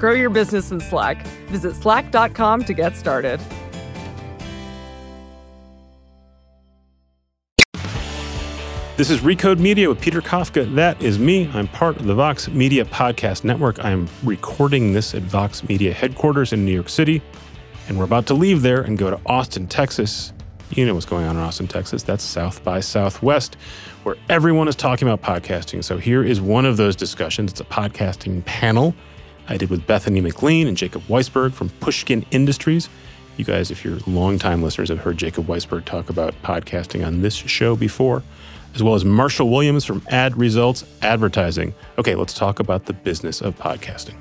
Grow your business in Slack. Visit slack.com to get started. This is Recode Media with Peter Kafka. That is me. I'm part of the Vox Media Podcast Network. I am recording this at Vox Media headquarters in New York City, and we're about to leave there and go to Austin, Texas. You know what's going on in Austin, Texas. That's South by Southwest, where everyone is talking about podcasting. So here is one of those discussions. It's a podcasting panel I did with Bethany McLean and Jacob Weisberg from Pushkin Industries. You guys, if you're longtime listeners, have heard Jacob Weisberg talk about podcasting on this show before as well as Marshall Williams from Ad Results Advertising. Okay, let's talk about the business of podcasting.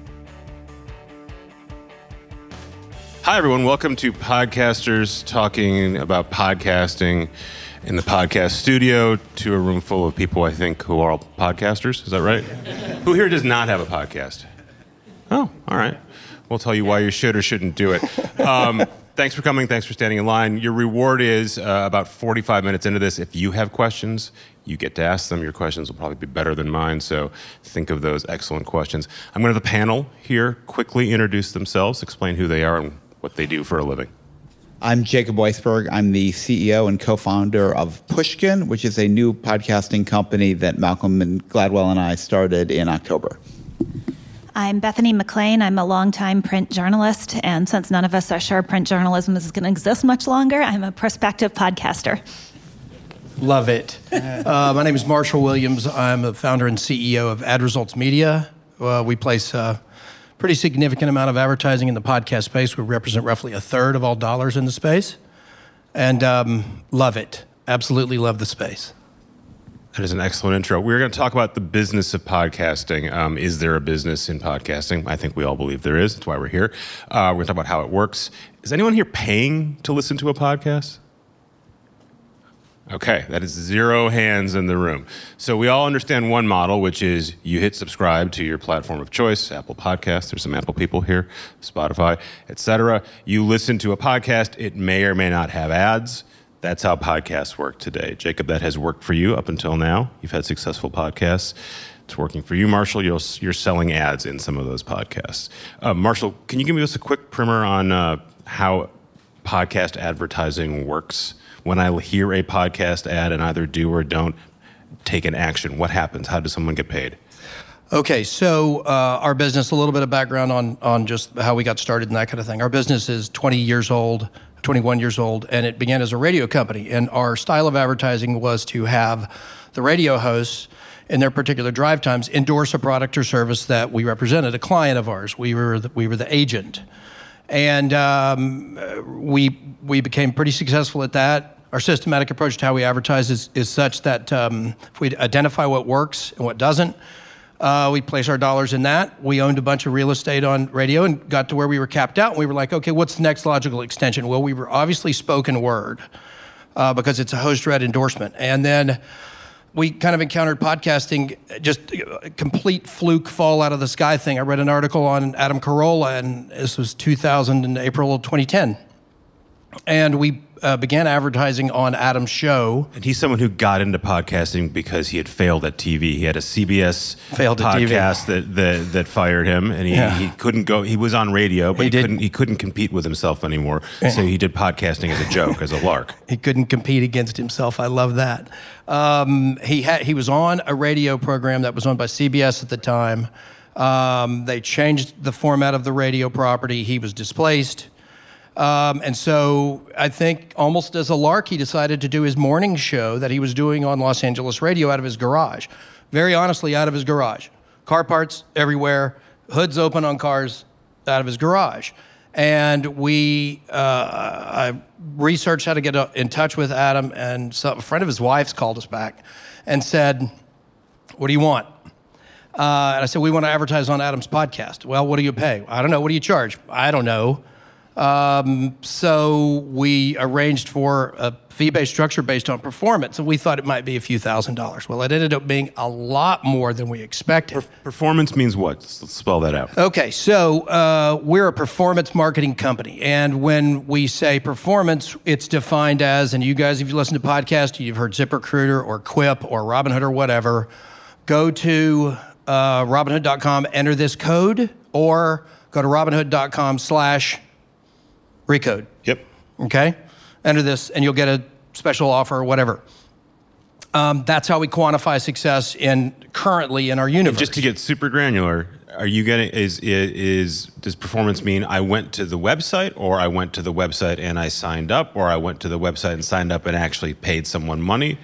Hi, everyone. Welcome to Podcasters talking about podcasting in the podcast studio to a room full of people, I think, who are all podcasters. Is that right? who here does not have a podcast? Oh, all right. We'll tell you why you should or shouldn't do it. Um, thanks for coming. Thanks for standing in line. Your reward is uh, about 45 minutes into this. If you have questions, you get to ask them. Your questions will probably be better than mine, so think of those excellent questions. I'm going to have the panel here quickly introduce themselves, explain who they are and what they do for a living. I'm Jacob Weisberg. I'm the CEO and co founder of Pushkin, which is a new podcasting company that Malcolm and Gladwell and I started in October. I'm Bethany McLean. I'm a longtime print journalist, and since none of us are sure print journalism is going to exist much longer, I'm a prospective podcaster. Love it. Uh, my name is Marshall Williams. I'm the founder and CEO of Ad Results Media. Uh, we place a pretty significant amount of advertising in the podcast space. We represent roughly a third of all dollars in the space, and um, love it. Absolutely love the space. That is an excellent intro. We're going to talk about the business of podcasting. Um, is there a business in podcasting? I think we all believe there is. That's why we're here. Uh, we're going to talk about how it works. Is anyone here paying to listen to a podcast? Okay, that is zero hands in the room. So we all understand one model, which is you hit subscribe to your platform of choice, Apple Podcasts. There's some Apple people here, Spotify, etc. You listen to a podcast. It may or may not have ads. That's how podcasts work today. Jacob, that has worked for you up until now. You've had successful podcasts. It's working for you, Marshall. you are selling ads in some of those podcasts. Uh, Marshall, can you give me just a quick primer on uh, how podcast advertising works? When I hear a podcast ad and either do or don't take an action, what happens? How does someone get paid? Okay, so uh, our business, a little bit of background on, on just how we got started and that kind of thing. Our business is 20 years old. 21 years old, and it began as a radio company. And our style of advertising was to have the radio hosts in their particular drive times endorse a product or service that we represented, a client of ours. We were the, we were the agent, and um, we we became pretty successful at that. Our systematic approach to how we advertise is, is such that um, if we identify what works and what doesn't, uh, we place our dollars in that. We owned a bunch of real estate on radio and got to where we were capped out. And we were like, okay, what's the next logical extension? Well, we were obviously spoken word uh, because it's a host read endorsement. And then we kind of encountered podcasting, just a complete fluke fall out of the sky thing. I read an article on Adam Carolla, and this was 2000 in April of 2010. And we uh, began advertising on Adam's show. And he's someone who got into podcasting because he had failed at TV. He had a CBS failed podcast that, that that fired him, and he, yeah. he couldn't go. He was on radio, but he, he couldn't he couldn't compete with himself anymore. So he did podcasting as a joke, as a lark. He couldn't compete against himself. I love that. Um, he had he was on a radio program that was owned by CBS at the time. Um, they changed the format of the radio property. He was displaced. Um, and so I think almost as a lark, he decided to do his morning show that he was doing on Los Angeles radio out of his garage. Very honestly, out of his garage. Car parts everywhere, hoods open on cars out of his garage. And we, uh, I researched how to get in touch with Adam, and so a friend of his wife's called us back and said, What do you want? Uh, and I said, we want to advertise on Adam's podcast. Well, what do you pay? I don't know. What do you charge? I don't know. Um, so we arranged for a fee-based structure based on performance, and we thought it might be a few thousand dollars. Well, it ended up being a lot more than we expected. Performance means what? Let's spell that out. Okay, so uh, we're a performance marketing company, and when we say performance, it's defined as, and you guys, if you listen to podcasts, you've heard ZipRecruiter or Quip or Robinhood or whatever. Go to uh, Robinhood.com, enter this code, or go to Robinhood.com/slash recode. Yep. Okay, enter this, and you'll get a special offer or whatever. Um, that's how we quantify success in currently in our universe. Just to get super granular, are you getting is, is is does performance mean I went to the website or I went to the website and I signed up or I went to the website and signed up and actually paid someone money?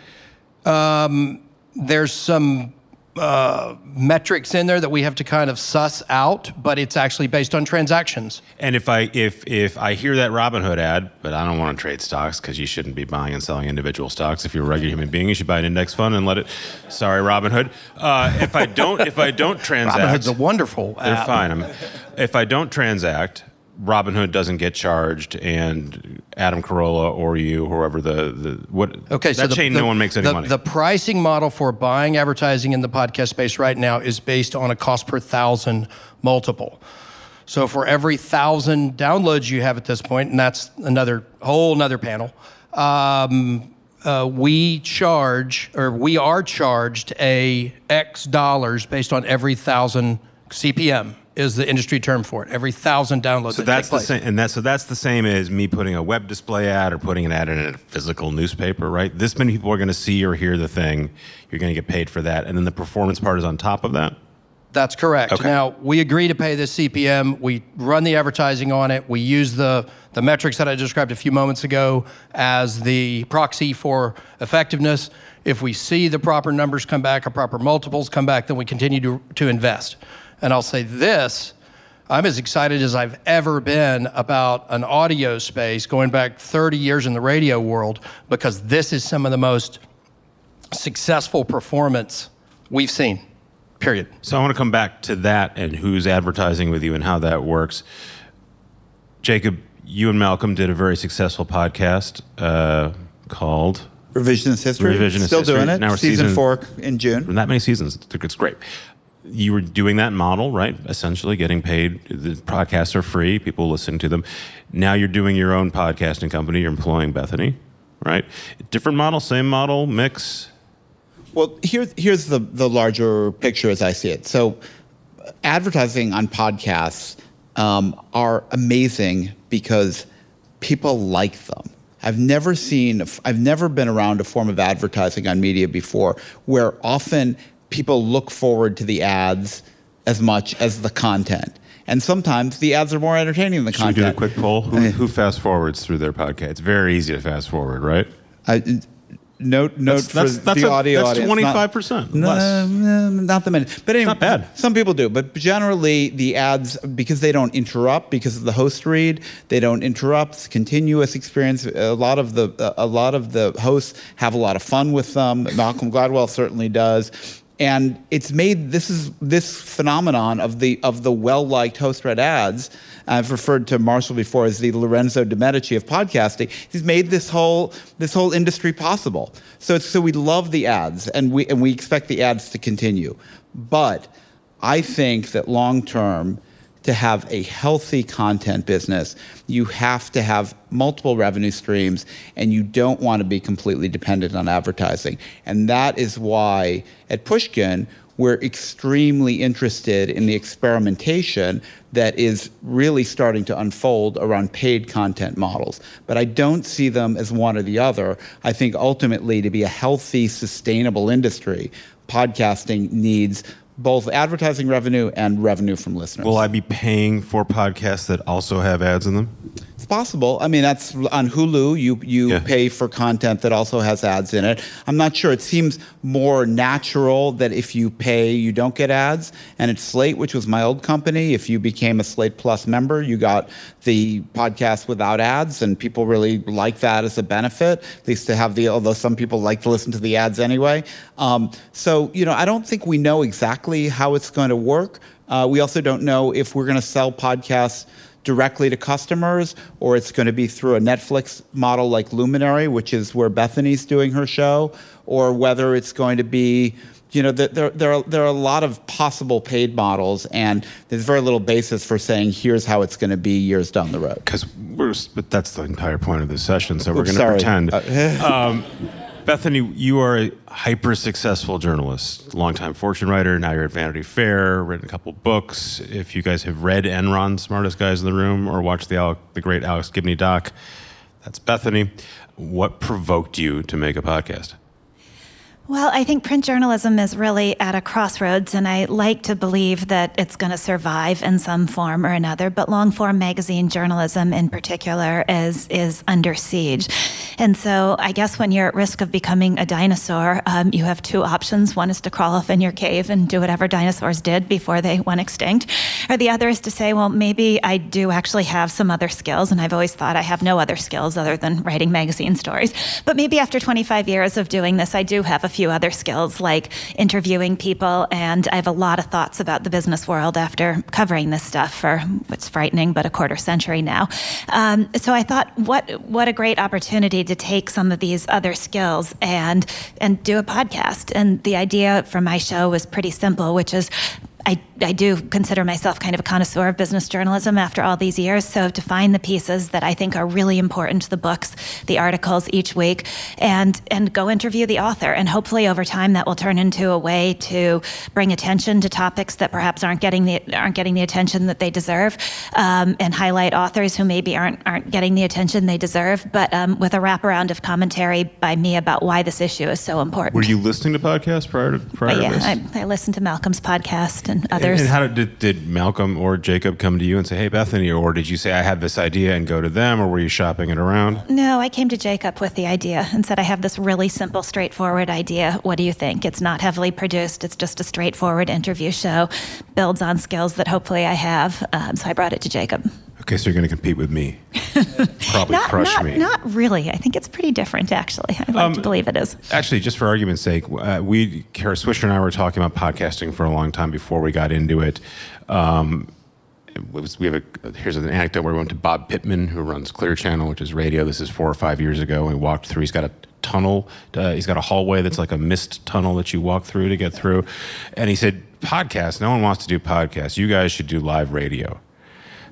there's some uh, metrics in there that we have to kind of suss out, but it's actually based on transactions. And if I if if I hear that Robinhood ad, but I don't want to trade stocks because you shouldn't be buying and selling individual stocks. If you're a regular human being, you should buy an index fund and let it. Sorry, Robinhood. Uh, if I don't if I don't transact, Robinhood's a wonderful they're app. fine. I'm, if I don't transact, Robinhood doesn't get charged, and Adam Carolla or you, whoever the the what Okay, that so the, chain, the- no one makes any the, money. The pricing model for buying advertising in the podcast space right now is based on a cost per thousand multiple. So for every thousand downloads you have at this point, and that's another whole another panel, um, uh, we charge or we are charged a X dollars based on every thousand CPM is the industry term for it. Every thousand downloads. So that that's the same, and that's so that's the same as me putting a web display ad or putting an ad in a physical newspaper, right? This many people are going to see or hear the thing. You're going to get paid for that, and then the performance part is on top of that. That's correct. Okay. Now, we agree to pay this CPM. We run the advertising on it. We use the, the metrics that I described a few moments ago as the proxy for effectiveness. If we see the proper numbers come back or proper multiples come back, then we continue to, to invest. And I'll say this I'm as excited as I've ever been about an audio space going back 30 years in the radio world because this is some of the most successful performance we've seen, period. So I want to come back to that and who's advertising with you and how that works. Jacob, you and Malcolm did a very successful podcast uh, called Revisionist history. Revisionist Still history. doing it. Now we're season, season- four in June. that many seasons. It's great. You were doing that model, right? Essentially getting paid. The podcasts are free. People listen to them. Now you're doing your own podcasting company. You're employing Bethany, right? Different model, same model, mix. Well, here's here's the the larger picture as I see it. So, advertising on podcasts um, are amazing because people like them. I've never seen, I've never been around a form of advertising on media before where often people look forward to the ads as much as the content. And sometimes the ads are more entertaining than the content. Should we do a quick poll? Who, eh. who fast forwards through their podcast? It's very easy to fast forward, right? I, uh, note note That's- that's- for that's the a- audio that's audience. not- 25% No, less. no, not the many. But anyway, not bad. Some people do, but generally the ads because they don't interrupt because of the host read, they don't interrupt. Continuous experience. A lot of the a lot of the hosts have a lot of fun with them. Malcolm Gladwell certainly does. And it's made this is this phenomenon of the of the well liked host read ads. I've referred to Marshall before as the Lorenzo de Medici of podcasting. He's made this whole this whole industry possible. So so we love the ads and we and we expect the ads to continue. But I think that long term, to have a healthy content business, you have to have multiple revenue streams and you don't want to be completely dependent on advertising. And that is why at Pushkin, we're extremely interested in the experimentation that is really starting to unfold around paid content models. But I don't see them as one or the other. I think ultimately, to be a healthy, sustainable industry, podcasting needs both advertising revenue and revenue from listeners. Will I be paying for podcasts that also have ads in them? It's possible. I mean, that's on Hulu. You you Yeah. pay for content that also has ads in it. I'm not sure. It seems more natural that if you pay, you don't get ads. And at Slate, which was my old company, if you became a Slate Plus member, you got the podcast without ads, and people really like that as a benefit. At least to have the. Although some people like to listen to the ads anyway. Um, so you know, I don't think we know exactly how it's going to work. Uh, we also don't know if we're going to sell podcasts directly to customers, or it's going to be through a Netflix model like Luminary, which is where Bethany's doing her show, or whether it's going to be, you know, there, there, there, are, there are a lot of possible paid models, and there's very little basis for saying here's how it's going to be years down the road. Because we're, but that's the entire point of this session. So we're going to pretend. Uh, um, Bethany, you are a hyper successful journalist, longtime Fortune writer. Now you're at Vanity Fair, written a couple books. If you guys have read Enron, Smartest Guys in the Room, or watched the Alec, the great Alex Gibney doc, that's Bethany. What provoked you to make a podcast? Well, I think print journalism is really at a crossroads, and I like to believe that it's going to survive in some form or another. But long form magazine journalism, in particular, is is under siege. And so, I guess when you're at risk of becoming a dinosaur, um, you have two options. One is to crawl off in your cave and do whatever dinosaurs did before they went extinct, or the other is to say, well, maybe I do actually have some other skills, and I've always thought I have no other skills other than writing magazine stories. But maybe after 25 years of doing this, I do have a few other skills like interviewing people, and I have a lot of thoughts about the business world after covering this stuff for what's frightening, but a quarter century now. Um, so I thought, what what a great opportunity to take some of these other skills and and do a podcast. And the idea for my show was pretty simple, which is. I, I do consider myself kind of a connoisseur of business journalism after all these years. So to find the pieces that I think are really important to the books, the articles each week, and and go interview the author, and hopefully over time that will turn into a way to bring attention to topics that perhaps aren't getting the aren't getting the attention that they deserve, um, and highlight authors who maybe aren't aren't getting the attention they deserve, but um, with a wraparound of commentary by me about why this issue is so important. Were you listening to podcasts prior to prior But to yeah, this? I, I listened to Malcolm's podcast and others. And, how did, did did Malcolm or Jacob come to you and say, "Hey, Bethany," or did you say, "I have this idea" and go to them, or were you shopping it around? No, I came to Jacob with the idea and said, I have this really simple, straightforward idea. What do you think? It's not heavily produced, it's just a straightforward interview show, builds on skills that hopefully I have. Um, so I brought it to Jacob. Okay, so you're going to compete with me. Probably Not, crush not, me. not really. I think it's pretty different, actually. I'd like to believe it is. Actually, just for argument's sake, uh, we, Kara Swisher and I were talking about podcasting for a long time before we got into it. Um, it was, we have a, here's an anecdote where we went to Bob Pittman, who runs Clear Channel, which is radio. This is four or five years ago. And we walked through. He's got a tunnel. Uh, he's got a hallway that's like a mist tunnel that you walk through to get through. And he said, "Podcast. No one wants to do podcasts. You guys should do live radio."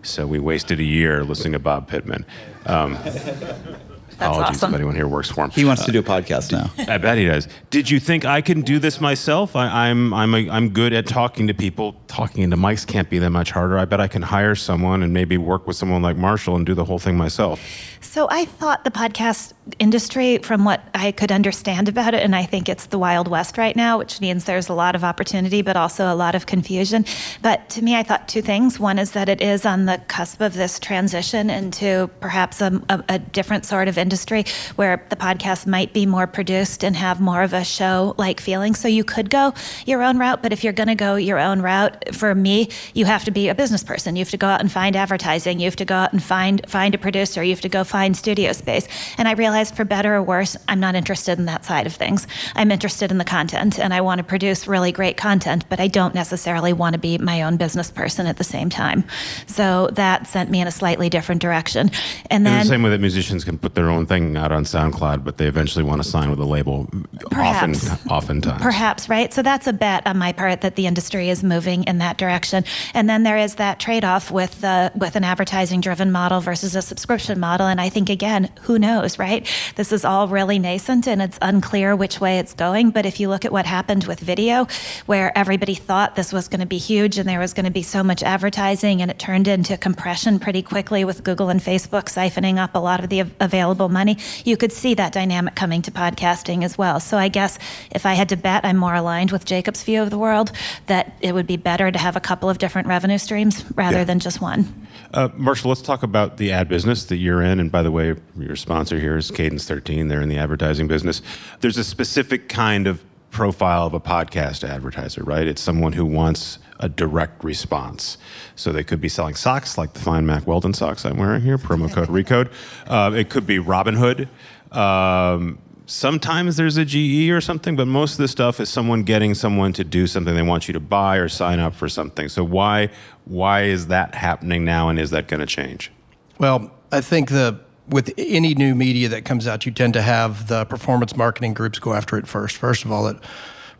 So we wasted a year listening to Bob Pittman. Um, apologies awesome. if anyone here works for him. He wants to do a podcast now. I bet he does. Did you think I can do this myself? I, I'm I'm a, I'm good at talking to people. Talking into mics can't be that much harder. I bet I can hire someone and maybe work with someone like Marshall and do the whole thing myself. So I thought the podcast industry, from what I could understand about it, and I think it's the Wild West right now, which means there's a lot of opportunity, but also a lot of confusion. But to me, I thought two things. One is that it is on the cusp of this transition into perhaps a, a, a different sort of industry where the podcast might be more produced and have more of a show like feeling. So you could go your own route, but if you're going to go your own route, for me, you have to be a business person. You have to go out and find advertising. You have to go out and find find a producer. You have to go find studio space. And I realized, for better or worse, I'm not interested in that side of things. I'm interested in the content, and I want to produce really great content, but I don't necessarily want to be my own business person at the same time. So that sent me in a slightly different direction. And then the same way that musicians can put their own thing out on SoundCloud, but they eventually want to sign with a label. Often, Perhaps. oftentimes. Perhaps, right? So that's a bet on my part that the industry is moving in that direction. And then there is that trade-off with the with an advertising-driven model versus a subscription model. And I think again, who knows, right? This is all really nascent and it's unclear which way it's going. But if you look at what happened with video, where everybody thought this was going to be huge and there was going to be so much advertising, and it turned into compression pretty quickly with Google and Facebook siphoning up a lot of the available money, you could see that dynamic coming to podcasting as well. So I guess if I had to bet, I'm more aligned with Jacob's view of the world that it would be better to have a couple of different revenue streams rather Yeah. than just one. Uh, Marshall, let's talk about the ad business that you're in. And by the way, your sponsor here is Cadence 13. They're in the advertising business. There's a specific kind of profile of a podcast advertiser, right? It's someone who wants a direct response. So they could be selling socks, like the fine Mack Weldon socks I'm wearing here, promo code RECODE. Uh, it could be Robinhood. Um, sometimes there's a GE or something, but most of the stuff is someone getting someone to do something they want you to buy or sign up for something. So why why is that happening now, and is that going to change? Well, I think the with any new media that comes out, you tend to have the performance marketing groups go after it first. First of all, the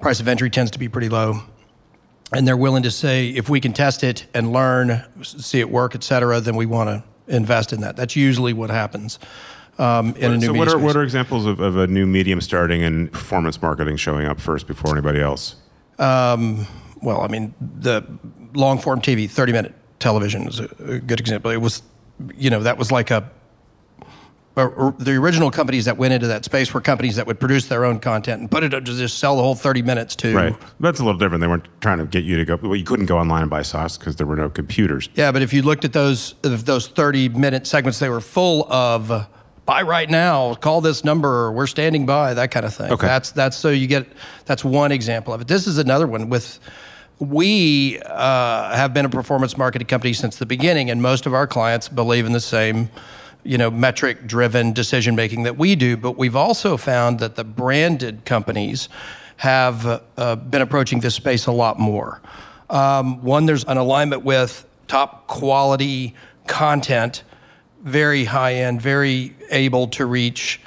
price of entry tends to be pretty low, and they're willing to say if we can test it and learn, see it work, et cetera, then we want to invest in that. That's usually what happens um, in a new so what are space. what are examples of, of a new medium starting and performance marketing showing up first before anybody else? well, I mean, the long form TV, 30 minute television is a, a good example. It was, you know, that was like a, or- or the original companies that went into that space were companies that would produce their own content and put it up to just sell the whole 30 minutes to. Right, that's a little different. They weren't trying to get you to go. Well, you couldn't go online and buy socks because there were no computers. Yeah, but if you looked at those those 30 minute segments, they were full of buy right now, call this number, we're standing by, that kind of thing. Okay. That's that's so you get that's one example of it. This is another one with we uh, have been a performance marketing company since the beginning, and most of our clients believe in the same, you know, metric driven decision making that we do. But we've also found that the branded companies have uh, been approaching this space a lot more. Um, one, there's an alignment with top quality content, very high end, very able to reach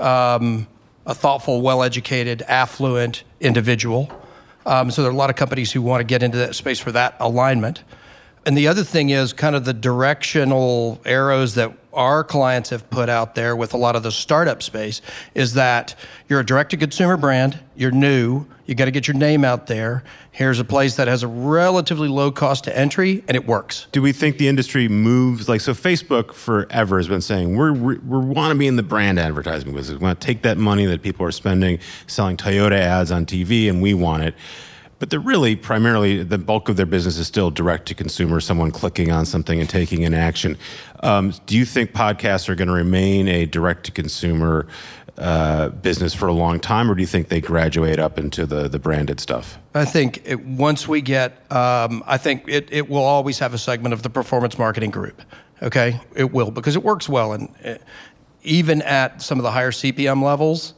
um, a thoughtful, well educated, affluent individual. Um, so there are a lot of companies who want to get into that space for that alignment. And the other thing is kind of the directional arrows that our clients have put out there with a lot of the startup space is that you're a direct to consumer brand, you're new, you got to get your name out there. Here's a place that has a relatively low cost to entry and it works. Do we think the industry moves like so? Facebook forever has been saying we're we want to be in the brand advertising business. We want to take that money that people are spending selling Toyota ads on TV, and we want it. But they're really primarily the bulk of their business is still direct to consumer, someone clicking on something and taking an action. Um, do you think podcasts are going to remain a direct to consumer uh, business for a long time, or do you think they graduate up into the the branded stuff? I think it, once we get, um, I think it, it will always have a segment of the performance marketing group. Okay, it will because it works well, and uh, even at some of the higher CPM levels,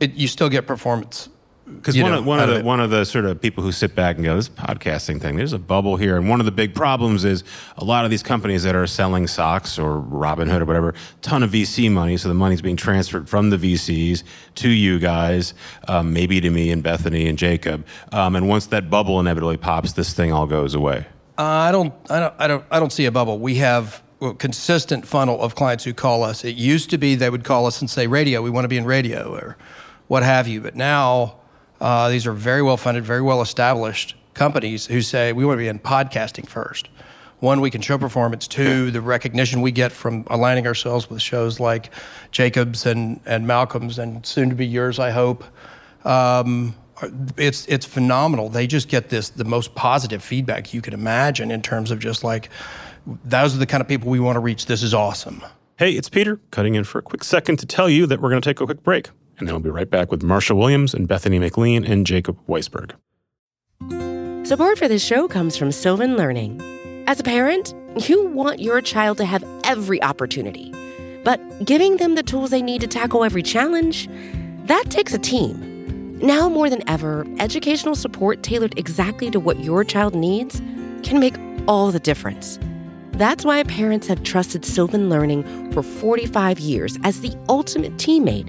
it, you still get performance. Because you one, know, of, one of of the it. one of the sort of people who sit back and go, "This podcasting thing, there's a bubble here." And one of the big problems is a lot of these companies that are selling socks or Robinhood or whatever, ton of VC money, so the money's being transferred from the VCs to you guys, um, maybe to me and Bethany and Jacob. Um, and once that bubble inevitably pops, this thing all goes away. I don't, I don't, I don't, I don't see a bubble. We have a consistent funnel of clients who call us. It used to be they would call us and say, "Radio, we want to be in radio," or what have you. But now, uh, these are very well funded, very well established companies who say, "We want to be in podcasting first. One, we can show performance. Two, the recognition we get from aligning ourselves with shows like Jacobs and and Malcolm's, and soon to be yours, I hope." Um, it's it's phenomenal. They just get this the most positive feedback you can imagine in terms of just like those are the kind of people we want to reach. This is awesome. Hey, it's Peter, cutting in for a quick second to tell you that we're going to take a quick break. And then we'll be right back with Marshall Williams and Bethany McLean and Jacob Weisberg. Support for this show comes from Sylvan Learning. As a parent, you want your child to have every opportunity, but giving them the tools they need to tackle every challenge, that takes a team. Now more than ever, educational support tailored exactly to what your child needs can make all the difference. That's why parents have trusted Sylvan Learning for 45 years as the ultimate teammate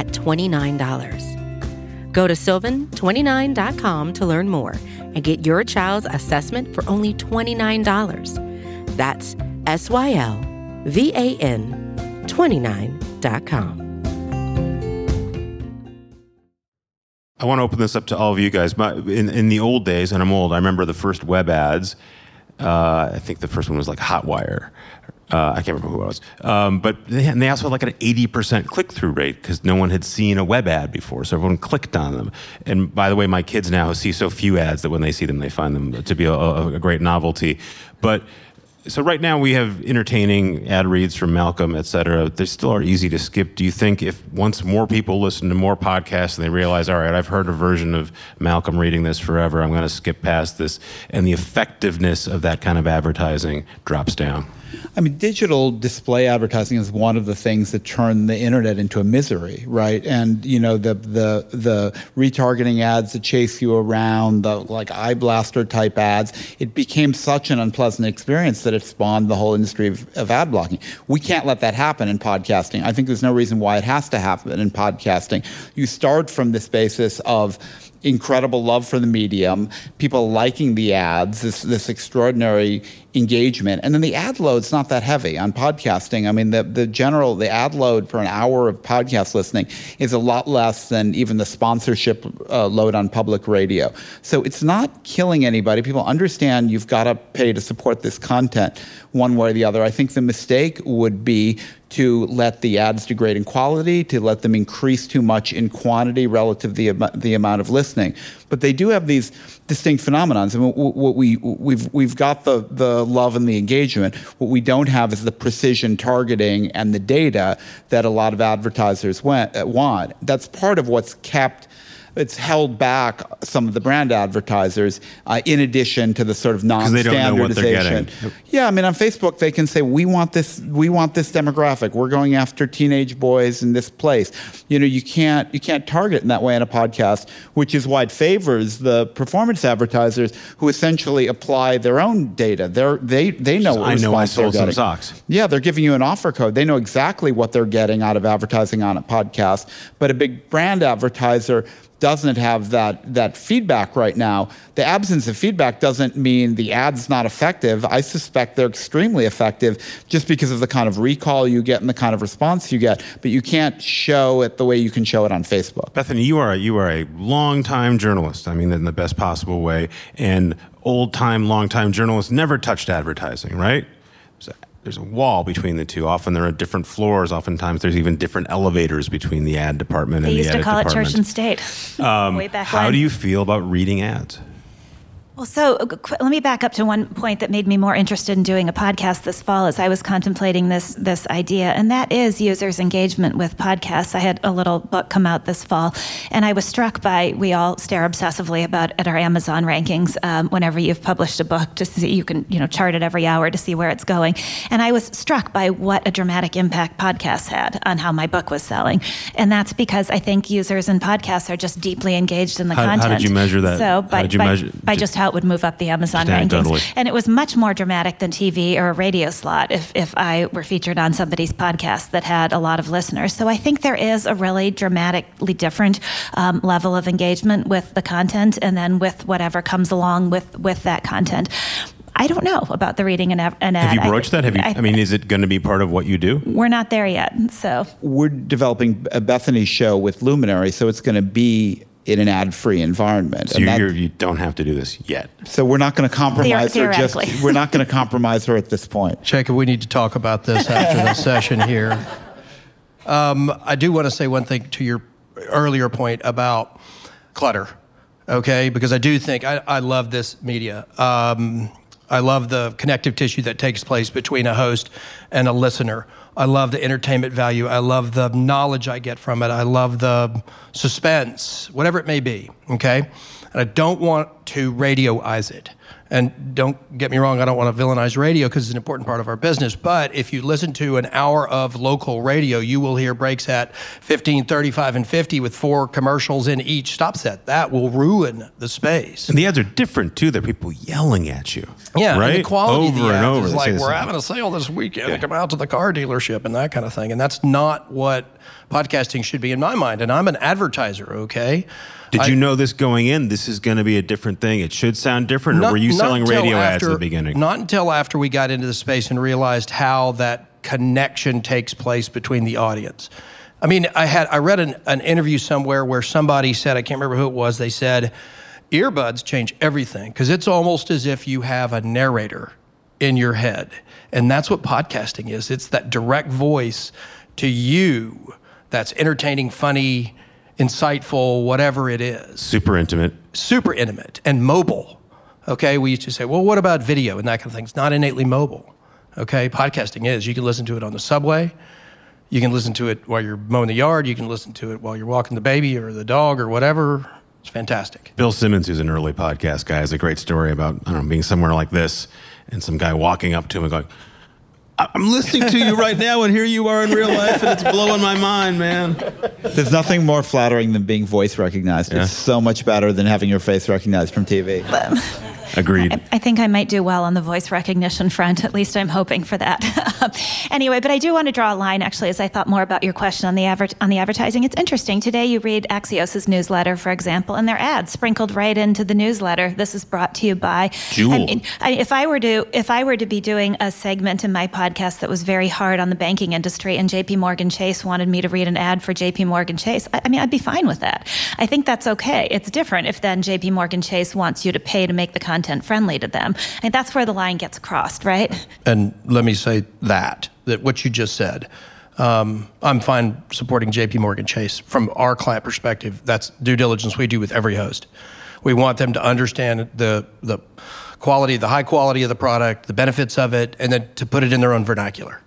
at $29. Go to sylvan29.com to learn more and get your child's assessment for only $29. That's S Y L V A N 29.com. I want to open this up to all of you guys. My, in, in the old days, and I'm old, I remember the first web ads. Uh, I think the first one was like Hotwire. Uh, I can't remember who it was. Um, but they, and they also had like an 80% click through rate because no one had seen a web ad before. So everyone clicked on them. And by the way, my kids now see so few ads that when they see them, they find them to be a, a great novelty. But so right now we have entertaining ad reads from Malcolm, et cetera. They still are easy to skip. Do you think if once more people listen to more podcasts and they realize, all right, I've heard a version of Malcolm reading this forever, I'm going to skip past this, and the effectiveness of that kind of advertising drops down? I mean, digital display advertising is one of the things that turned the internet into a misery, right? And you know, the the the retargeting ads that chase you around, the like Eyeblaster type ads, it became such an unpleasant experience that it spawned the whole industry of, of ad blocking. We can't let that happen in podcasting. I think there's no reason why it has to happen in podcasting. You start from this basis of incredible love for the medium, people liking the ads, this this extraordinary engagement, and then the ad load's not that heavy on podcasting. I mean, the the general the ad load for an hour of podcast listening is a lot less than even the sponsorship uh, load on public radio. So it's not killing anybody. People understand you've got to pay to support this content one way or the other. I think the mistake would be to let the ads degrade in quality, to let them increase too much in quantity relative to the, the amount of listening. But they do have these distinct phenomenons. I mean, what we we've we've got the the love and the engagement. What we don't have is the precision targeting and the data that a lot of advertisers want. That's part of what's kept it's held back some of the brand advertisers uh, in addition to the sort of non-standardization. Yeah, I mean on Facebook they can say we want this we want this demographic. We're going after teenage boys in this place. You know, you can't you can't target in that way in a podcast, which is why it favors the performance advertisers who essentially apply their own data. They're, they they know what I know I sold some socks. Yeah, they're giving you an offer code. They know exactly what they're getting out of advertising on a podcast. But a big brand advertiser doesn't have that that feedback right now. The absence of feedback doesn't mean the ad's not effective. I suspect they're extremely effective just because of the kind of recall you get and the kind of response you get. But you can't show it the way you can show it on Facebook. Bethany, you are a, you are a long-time journalist. I mean, in the best possible way. And old-time, long-time journalists never touched advertising, right? There's a wall between the two. Often there are different floors. Oftentimes there's even different elevators between the ad department they and the edit department. They used to call it church and state. Um, way back how when. do you feel about reading ads? Well, so uh, let me back up to one point that made me more interested in doing a podcast this fall as I was contemplating this this idea, and that is users' engagement with podcasts. I had a little book come out this fall, and I was struck by we all stare obsessively about at our Amazon rankings um, whenever you've published a book to see you can you know chart it every hour to see where it's going, and I was struck by what a dramatic impact podcasts had on how my book was selling, and that's because I think users and podcasts are just deeply engaged in the how, content. How did you measure that? So by, by, measure, by just how it would move up the Amazon rankings. And it was much more dramatic than TV or a radio slot if, if I were featured on somebody's podcast that had a lot of listeners. So I think there is a really dramatically different um, level of engagement with the content and then with whatever comes along with, with that content. I don't know about the reading an, an ad. Have you broached I, that? Have you? I, I, mean, is it going to be part of what you do? We're not there yet. So we're developing a Bethany show with Luminary, so it's going to be in an ad-free environment. So you you don't have to do this yet. So we're not going to compromise her. Just we're not going to compromise her at this point. Jacob, we need to talk about this after the session here. Um, I do want to say one thing to your earlier point about clutter, okay? Because I do think I, I love this media. Um, I love the connective tissue that takes place between a host and a listener. I love the entertainment value. I love the knowledge I get from it. I love the suspense, whatever it may be. Okay. And I don't want to radioize it. And don't get me wrong, I don't want to villainize radio because it's an important part of our business. But if you listen to an hour of local radio, you will hear breaks at 15, 35, and 50 with four commercials in each stop set. That will ruin the space. And the ads are different too. They're people yelling at you. Yeah, right. And the quality over of the and over. is like we're having a sale this weekend. Come out to the car dealership and that kind of thing. And that's not what podcasting should be in my mind. And I'm an advertiser. Okay. Did I- you know this going in? This is going to be a different thing. It should sound different. or were you selling radio ads at the beginning? Not until after we got into the space and realized how that connection takes place between the audience. I mean, I had I read an, an interview somewhere where somebody said I can't remember who it was. They said earbuds change everything because it's almost as if you have a narrator in your head, and that's what podcasting is. It's that direct voice to you that's entertaining, funny, insightful, whatever it is Super intimate. super intimate and mobile. Okay, we used to say, well, what about video and that kind of thing? It's not innately mobile. Okay, podcasting is. You can listen to it on the subway. You can listen to it while you're mowing the yard. You can listen to it while you're walking the baby or the dog or whatever. It's fantastic. Bill Simmons, who's an early podcast guy, has a great story about I don't know being somewhere like this and some guy walking up to him and going, "I- "I'm listening to you right now, and here you are in real life, and it's blowing my mind, man." There's nothing more flattering than being voice recognized. Yeah. It's so much better than having your face recognized from TV. Agreed. I think I might do well on the voice recognition front. At least I'm hoping for that. anyway, but I do want to draw a line actually, as I thought more about your question on the adver- on the advertising. It's interesting. Today you read Axios's newsletter, for example, and their ads sprinkled right into the newsletter. This is brought to you by Juul. I mean, I, if I were to if I were to be doing a segment in my podcast that was very hard on the banking industry, and J.P. Morgan Chase wanted me to read an ad for J.P. Morgan Chase, I, I mean, I'd be fine with that. I think that's okay. It's different if then J.P. Morgan Chase wants you to pay to make the content friendly to them. And that's where the line gets crossed, right? And let me say that, that what you just said. Um, I'm fine supporting JP Morgan Chase. From our client perspective, that's due diligence we do with every host. We want them to understand the, the quality, the high quality of the product, the benefits of it, and then to put it in their own vernacular.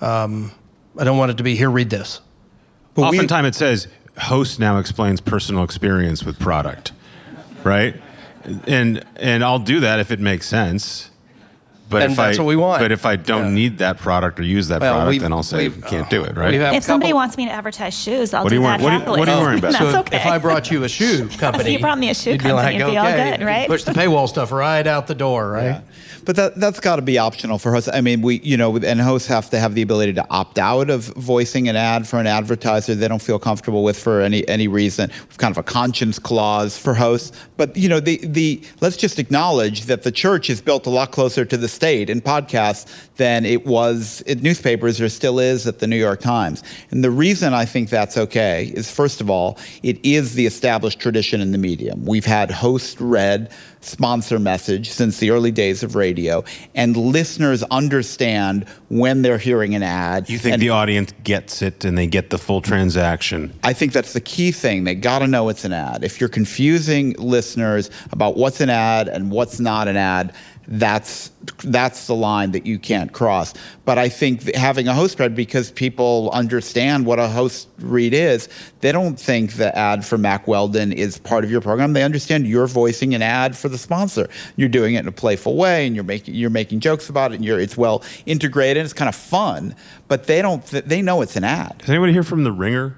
Um, I don't want it to be, here, read this. But we- Oftentimes it says host now explains personal experience with product, right? And and I'll do that if it makes sense. But And if that's I, what we want. But if I don't Yeah. need that product or use that Well, product, then I'll say you can't do it, right? we have If somebody wants me to advertise shoes, I'll What do you that worrying- what are you- happily. what are you worrying about? That's so okay. if I brought you a shoe company, you brought me a shoe you'd be company, like, it'd be all good, right? Push the paywall stuff right out the door, right? Yeah. But that, that's got to be optional for hosts. I mean, we, you know, and hosts have to have the ability to opt out of voicing an ad for an advertiser they don't feel comfortable with for any any reason. We've kind of a conscience clause for hosts. But you know, the the let's just acknowledge that the church is built a lot closer to the state in podcasts than it was in newspapers or still is at the New York Times. And the reason I think that's okay is first of all, it is the established tradition in the medium. We've had host read sponsor message since the early days of radio, and listeners understand when they're hearing an ad. You think and the audience gets it and they get the full transaction? I think that's the key thing. They got to know it's an ad. If you're confusing listeners about what's an ad and what's not an ad, that's that's the line that you can't cross. But I think having a host read because people understand what a host read is, they don't think the ad for Mack Weldon is part of your program. They understand you're voicing an ad for the sponsor. You're doing it in a playful way, and you're making you're making jokes about it, and you're it's well integrated. And It's kind of fun, but they don't. They know it's an ad. Does anybody here from The Ringer?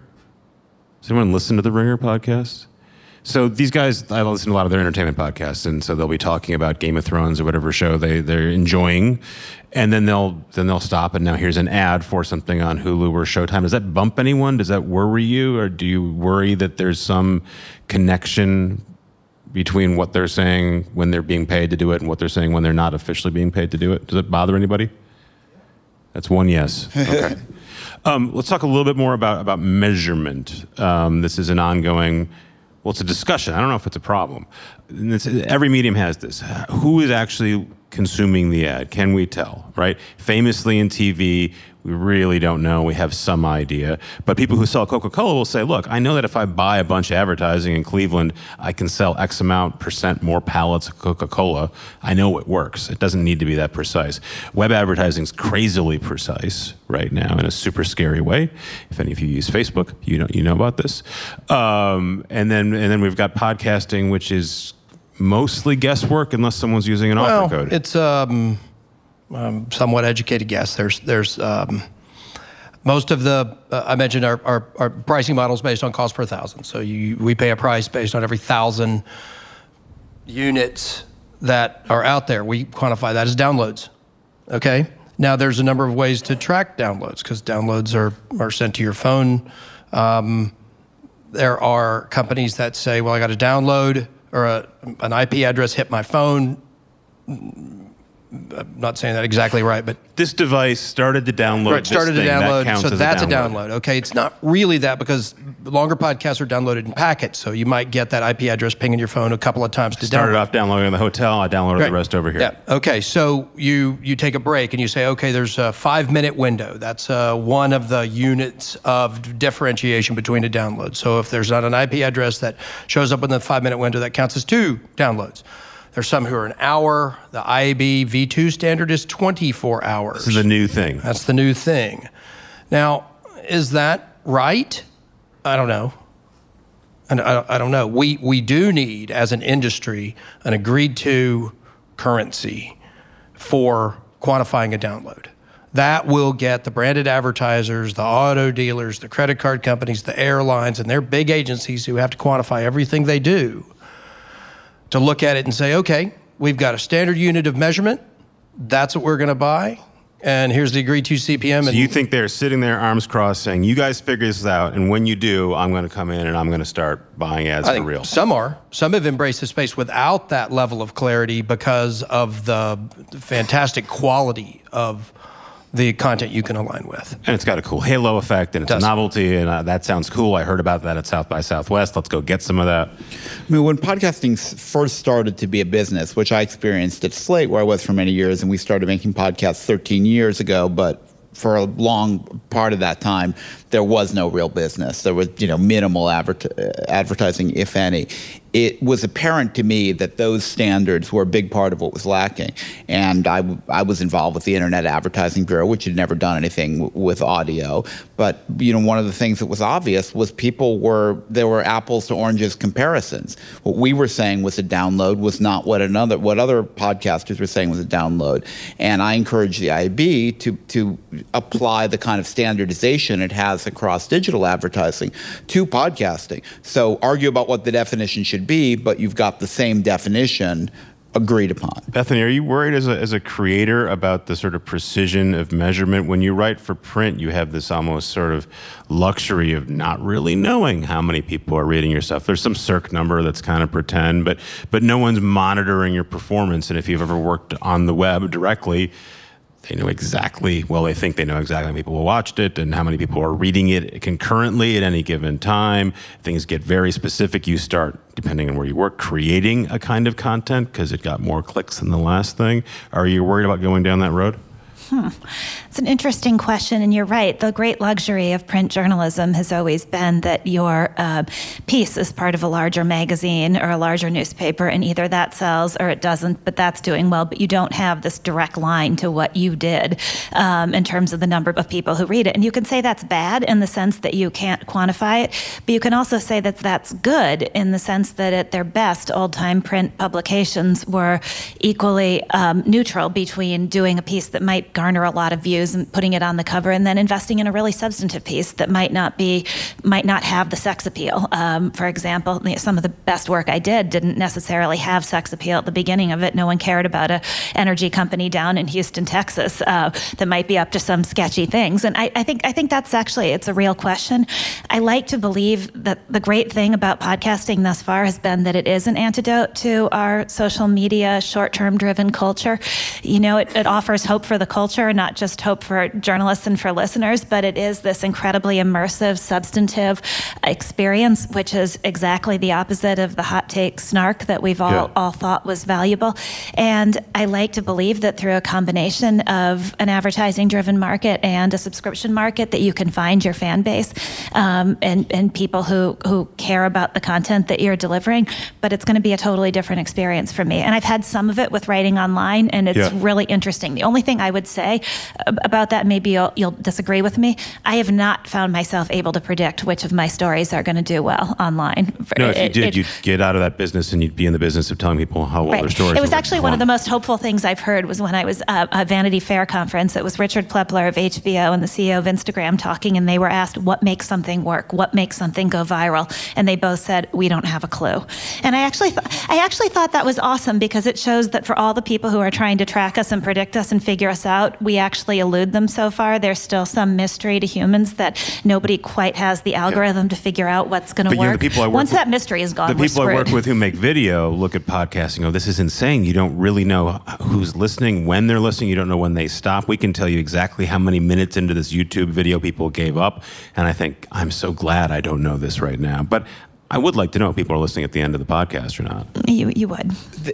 Does anyone listen to The Ringer podcast? So these guys, I listen to a lot of their entertainment podcasts, and so they'll be talking about Game of Thrones or whatever show they they're enjoying, and then they'll then they'll stop, and now here's an ad for something on Hulu or Showtime. Does that bump anyone? Does that worry you, or do you worry that there's some connection between what they're saying when they're being paid to do it and what they're saying when they're not officially being paid to do it? Does it bother anybody? That's one yes. Okay. um, let's talk a little bit more about, about measurement. Um, this is an ongoing, well, it's a discussion. I don't know if it's a problem. Every medium has this. Who is actually consuming the ad? Can we tell, right? Famously in TV, we really don't know. We have some idea. But people who sell Coca Cola will say, look, I know that if I buy a bunch of advertising in Cleveland, I can sell X amount percent more pallets of Coca Cola. I know it works. It doesn't need to be that precise. Web advertising is crazily precise right now in a super scary way. If any of you use Facebook, you know, you know about this. Um, and, then, and then we've got podcasting, which is mostly guesswork unless someone's using an well, offer code? it's um, um, somewhat educated guess. There's there's um, most of the uh, I mentioned our, our, our pricing model is based on cost per thousand. So you, we pay a price based on every thousand units that are out there. We quantify that as downloads. Okay. Now there's a number of ways to track downloads because downloads are are sent to your phone. Um, there are companies that say, well, I got a download or a, an IP address hit my phone. I'm not saying that exactly right, but this device started to download. right, started this to thing. That download. counts So that's a download. Okay, it's not really that because longer podcasts are downloaded in packets. So you might get that IP address pinging your phone a couple of times to Started download. off downloading in the hotel. I downloaded Right. the rest over here. Yeah. Okay. So you you take a break and you say, okay, there's a five minute window. That's uh, one of the units of differentiation between a download. So if there's not an IP address that shows up within the five minute window, that counts as two downloads. There's some who are an hour. The IAB V2 standard is 24 hours. This is the new thing. That's the new thing. Now, is that right? I don't know. And I, I don't know. We we do need, as an industry, an agreed to currency for quantifying a download. That will get the branded advertisers, the auto dealers, the credit card companies, the airlines, and their big agencies who have to quantify everything they do to look at it and say, okay, we've got a standard unit of measurement. That's what we're going to buy. And here's the agreed to CPM. So and you think they're sitting there, arms crossed, saying, "You guys figure this out, and when you do, I'm going to come in and I'm going to start buying ads I for think real." Some are. Some have embraced the space without that level of clarity because of the fantastic quality of the content you can align with. and it's got a cool halo effect, and it's Does. a novelty, and uh, that sounds cool. I heard about that at South by Southwest. Let's go get some of that. I mean, when podcasting first started to be a business, which I experienced at Slate, where I was for many years, and we started making podcasts 13 years ago, but for a long part of that time, there was no real business. There was, you know, minimal advert- uh, advertising, if any. It was apparent to me that those standards were a big part of what was lacking. And I, I was involved with the Internet Advertising Bureau, which had never done anything w- with audio. But, you know, one of the things that was obvious was people were, there were apples to oranges comparisons. What we were saying was a download was not what another, what other podcasters were saying was a download. And I encourage the IAB to, to apply the kind of standardization it has across digital advertising to podcasting. So argue about what the definition should be, but you've got the same definition agreed upon. Bethany, are you worried as a, as a creator about the sort of precision of measurement? When you write for print, you have this almost sort of luxury of not really knowing how many people are reading your stuff. There's some circ number that's kind of pretend, but but no one's monitoring your performance. And if you've ever worked on the web directly, they know exactly, well, they think they know exactly how many people watched it and how many people are reading it concurrently at any given time. Things get very specific. You start, depending on where you work, creating a kind of content because it got more clicks than the last thing. Are you worried about going down that road? Hmm. It's an interesting question, and you're right. The great luxury of print journalism has always been that your uh, piece is part of a larger magazine or a larger newspaper, and either that sells or it doesn't, but that's doing well. But you don't have this direct line to what you did um, in terms of the number of people who read it. And you can say that's bad in the sense that you can't quantify it, but you can also say that that's good in the sense that at their best, old time print publications were equally um, neutral between doing a piece that might garner a lot of views and putting it on the cover, and then investing in a really substantive piece that might not be, might not have the sex appeal. Um, for example, some of the best work I did didn't necessarily have sex appeal at the beginning of it. No one cared about a energy company down in Houston, Texas, uh, that might be up to some sketchy things. And I, I think I think that's actually it's a real question. I like to believe that the great thing about podcasting thus far has been that it is an antidote to our social media short-term driven culture. You know, it, it offers hope for the culture, not just hope for journalists and for listeners, but it is this incredibly immersive, substantive experience, which is exactly the opposite of the hot take snark that we've all, Yeah. all thought was valuable. And I like to believe that through a combination of an advertising driven market and a subscription market that you can find your fan base um, and, and people who, who care about the content that you're delivering. But it's going to be a totally different experience for me. And I've had some of it with writing online, and it's Yeah. really interesting. The only thing I would would say about that, maybe you'll, you'll disagree with me. I have not found myself able to predict which of my stories are going to do well online. No, if you It- did, it- you'd get out of that business and you'd be in the business of telling people how well Right. their stories are. It was actually one of the most hopeful things I've heard was when I was uh, at Vanity Fair conference. It was Richard Plepler of HBO and the CEO of Instagram talking, and they were asked what makes something work, what makes something go viral, and they both said we don't have a clue. And I actually, th- I actually thought that was awesome because it shows that for all the people who are trying to track us and predict us and figure us out, we actually elude them so far. There's still some mystery to humans that nobody quite has the algorithm to figure out what's going to But, you know, work. the people I work Once with- that mystery is gone, the we're people I work with who make video look at podcasting. Oh, this is insane. You don't really know who's listening, when they're listening. You don't know when they stop. We can tell you exactly how many minutes into this YouTube video people gave up. And I think I'm so glad I don't know this right now. But I would like to know if people are listening at the end of the podcast or not. You, you would.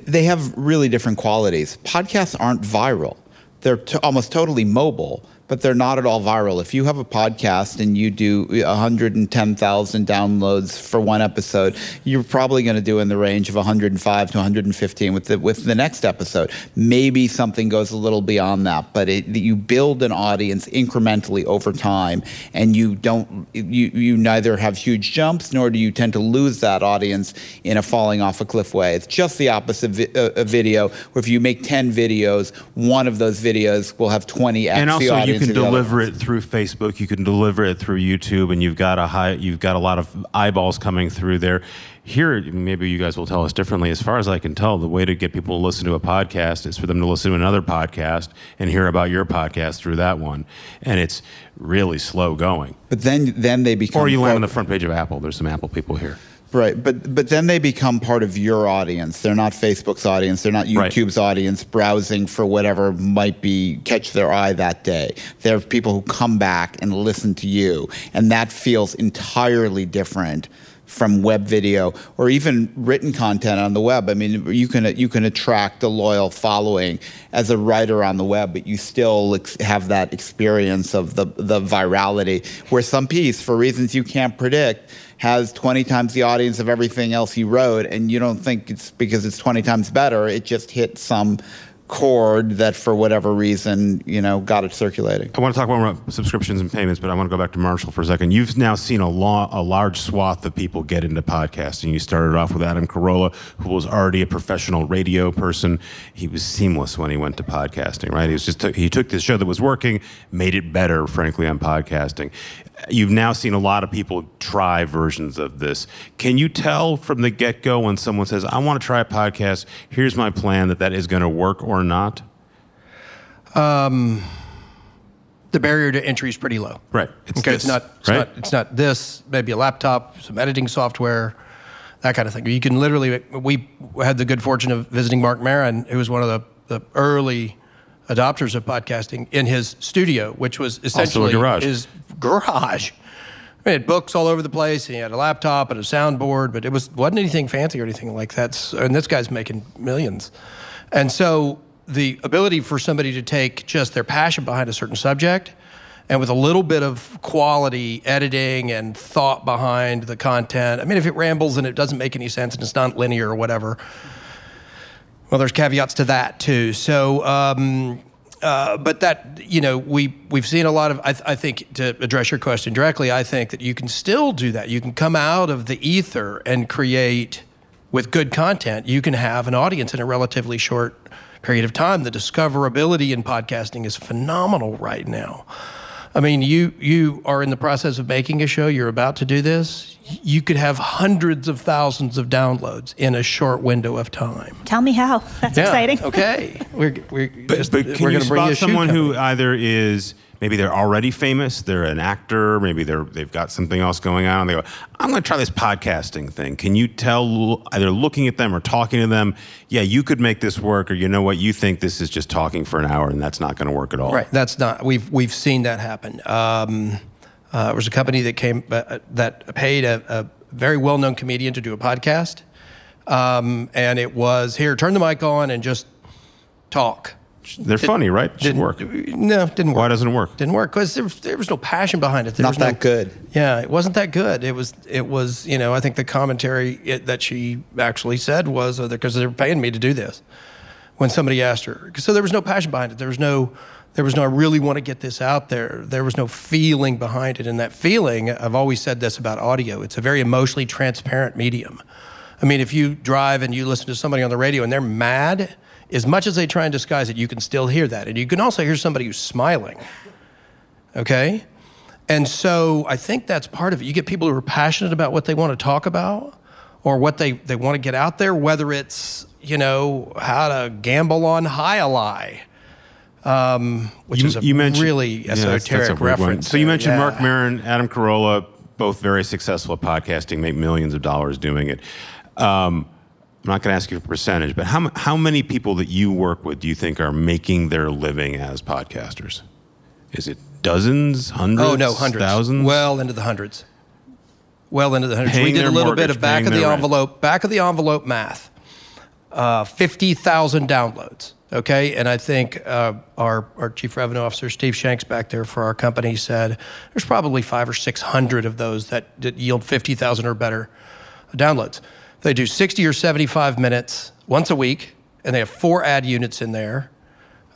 they have really different qualities. Podcasts aren't viral. They're t- almost totally mobile, but they're not at all viral. If you have a podcast and you do 110,000 downloads for one episode, you're probably going to do in the range of 105 to 115 with the with the next episode. Maybe something goes a little beyond that, but it, you build an audience incrementally over time, and you don't you you neither have huge jumps nor do you tend to lose that audience in a falling off a cliff way. It's just the opposite vi- uh, a video where if you make 10 videos, one of those videos will have 20 and the also you can deliver it through Facebook. You can deliver it through YouTube, and you've got a high, you've got a lot of eyeballs coming through there. Here, maybe you guys will tell us differently. As far as I can tell, the way to get people to listen to a podcast is for them to listen to another podcast and hear about your podcast through that one, and it's really slow going. But then then they become Or you land on the front page of Apple. There's some Apple people here. Right, but but then they become part of your audience. They're not Facebook's audience. They're not Right. YouTube's audience browsing for whatever might be catch their eye that day. They're people who come back and listen to you, and that feels entirely different from web video or even written content on the web. I mean, you can you can attract a loyal following as a writer on the web, but you still ex- have that experience of the the virality where some piece for reasons you can't predict has 20 times the audience of everything else he wrote and you don't think it's because it's 20 times better it just hit some chord that for whatever reason you know got it circulating I want to talk more about subscriptions and payments, but I want to go back to Marshall for a second. You've now seen a, a large swath of people get into podcasting. You started off with Adam Carolla, who was already a professional radio person. He was seamless when he went to podcasting, right? He was just he took this show that was working, made it better, frankly, on podcasting. You've now seen a lot of people try versions of this. Can you tell from the get go when someone says, "I want to try a podcast. Here's my plan," that that is going to work or not? Um, the barrier to entry is pretty low. Right. It's okay, this, it's not. It's right? not. It's not this. Maybe a laptop, some editing software, that kind of thing. You can literally. We had the good fortune of visiting Marc Maron, who was one of the, the early adopters of podcasting, in his studio, which was essentially garage. his garage. He had books all over the place. And he had a laptop and a soundboard, but it was wasn't anything fancy or anything like that. So- And this guy's making millions. And so the ability for somebody to take just their passion behind a certain subject and with a little bit of quality editing and thought behind the content. I mean, if it rambles and it doesn't make any sense and it's not linear or whatever, well, there's caveats to that too. So, um, uh, but that you know, we we've seen a lot of. I, th- I think to address your question directly, I think that you can still do that. You can come out of the ether and create with good content. You can have an audience in a relatively short period of time. The discoverability in podcasting is phenomenal right now. I mean, you you are in the process of making a show. You're about to do this. You could have hundreds of thousands of downloads in a short window of time. Tell me how. That's exciting. Okay. We're, we're But, just, but we're can you gonna bring spot you a someone who either is maybe they're already famous, they're an actor, maybe they're they've got something else going on. They go, I'm going to try this podcasting thing. Can you tell either looking at them or talking to them, yeah, you could make this work, or you know what, you think this is just talking for an hour and that's not going to work at all. Right. That's not. We've we've seen that happen. Um, uh, there was a company that came uh, that paid a, a very well-known comedian to do a podcast, um, and it was here. Turn the mic on and just talk. They're funny, right? Should Didn't work. No, didn't work. Why doesn't it work? Didn't work because there, was- there was no passion behind it. There Not was no- that good. Yeah, it wasn't that good. It was. It was. You know, I think the commentary it, that she actually said was oh, because they were paying me to do this. When somebody asked her, so there was no passion behind it. There was no. There was no, I really want to get this out there. There was no feeling behind it. And that feeling, I've always said this about audio, it's a very emotionally transparent medium. I mean, if you drive and you listen to somebody on the radio and they're mad, as much as they try and disguise it, you can still hear that. And you can also hear somebody who's smiling. Okay? And so I think that's part of it. You get people who are passionate about what they want to talk about or what they, they want to get out there, whether it's, you know, how to gamble on high ally um, which You- is a you mentioned- really Yeah, that's- that's esoteric a reference. So you mentioned yeah. Marc Maron, Adam Carolla, both very successful at podcasting, make millions of dollars doing it. Um, I'm not going to ask you for percentage, but how, how many people that you work with do you think are making their living as podcasters? Is it dozens, hundreds? Oh no, hundreds. thousands? Well into the hundreds. Well into the hundreds. Paying we did a little mortgage, bit of back of the their rent. envelope, back of the envelope math. Uh, Fifty thousand downloads. Okay, and I think uh, our our chief revenue officer Steve Shanks back there for our company said there's probably five or six hundred of those that, that yield fifty thousand or better downloads. They do sixty or seventy-five minutes once a week, and they have four ad units in there.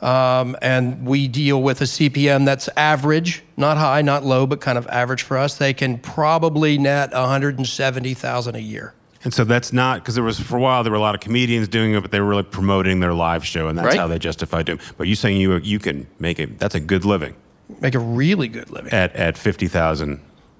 Um, and we deal with a CPM that's average, not high, not low, but kind of average for us. They can probably net 170,000 a year. And so that's not because there was for a while there were a lot of comedians doing it, but they were really promoting their live show, and that's Right. how they justified doing. it. But you saying you you can make it? That's a good living Make a really good living. at at fifty thousand.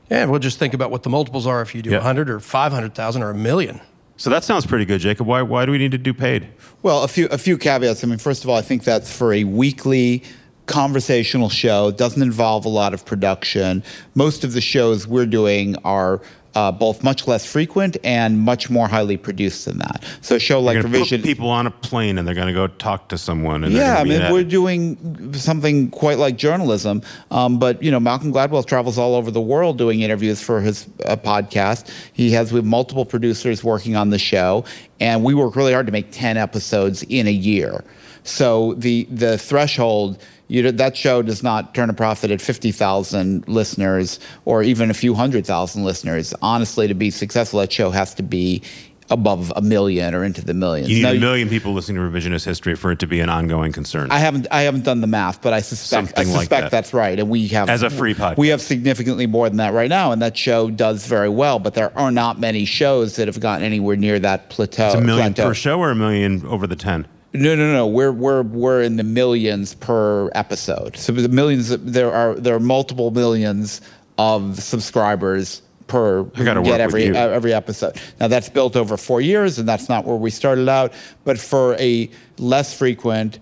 Yeah, we'll just think about what the multiples are if you do Yeah. 100 or 500,000 or a million. So that sounds pretty good, Jacob. Why why do we need to do paid? Well, a few a few caveats. I mean, first of all, I think that's for a weekly conversational show. It doesn't involve a lot of production. Most of the shows we're doing are uh, both much less frequent and much more highly produced than that. So a show like Revision. people on a plane and they're going to go talk to someone. And Yeah, I mean, we're doing something quite like journalism. Um, but you know, Malcolm Gladwell travels all over the world doing interviews for his uh, podcast. He has we have multiple producers working on the show, and we work really hard to make ten episodes in a year. So the the threshold. You, know, that show does not turn a profit at 50,000 listeners or even a few hundred thousand listeners. Honestly, to be successful, that show has to be above a million or into the millions. You need Now, a million people listening to revisionist history for it to be an ongoing concern. I haven't I haven't done the math, but I suspect I Something like suspect that. that's right. And we have As a free podcast. we have significantly more than that right now, and that show does very well. But there are not many shows that have gotten anywhere near that plateau. it's a million plateau. per show or a million over the ten. No, no, no. We're we're we're in the millions per episode. So the millions. There are there are multiple millions of subscribers per get every uh, every episode. Now that's built over four years, and that's not where we started out. But for a less frequent,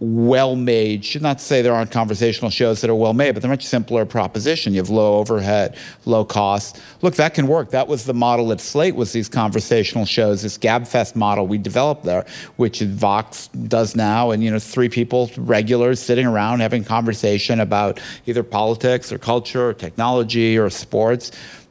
well-made, should not say there aren't conversational shows that are well-made, but they're much simpler proposition. You have low overhead, low cost. Look, that can work. That was the model at Slate was these conversational shows, this GabFest model we developed there, which Vox does now, and you know, three people, regulars, sitting around having conversation about either politics or culture or technology or sports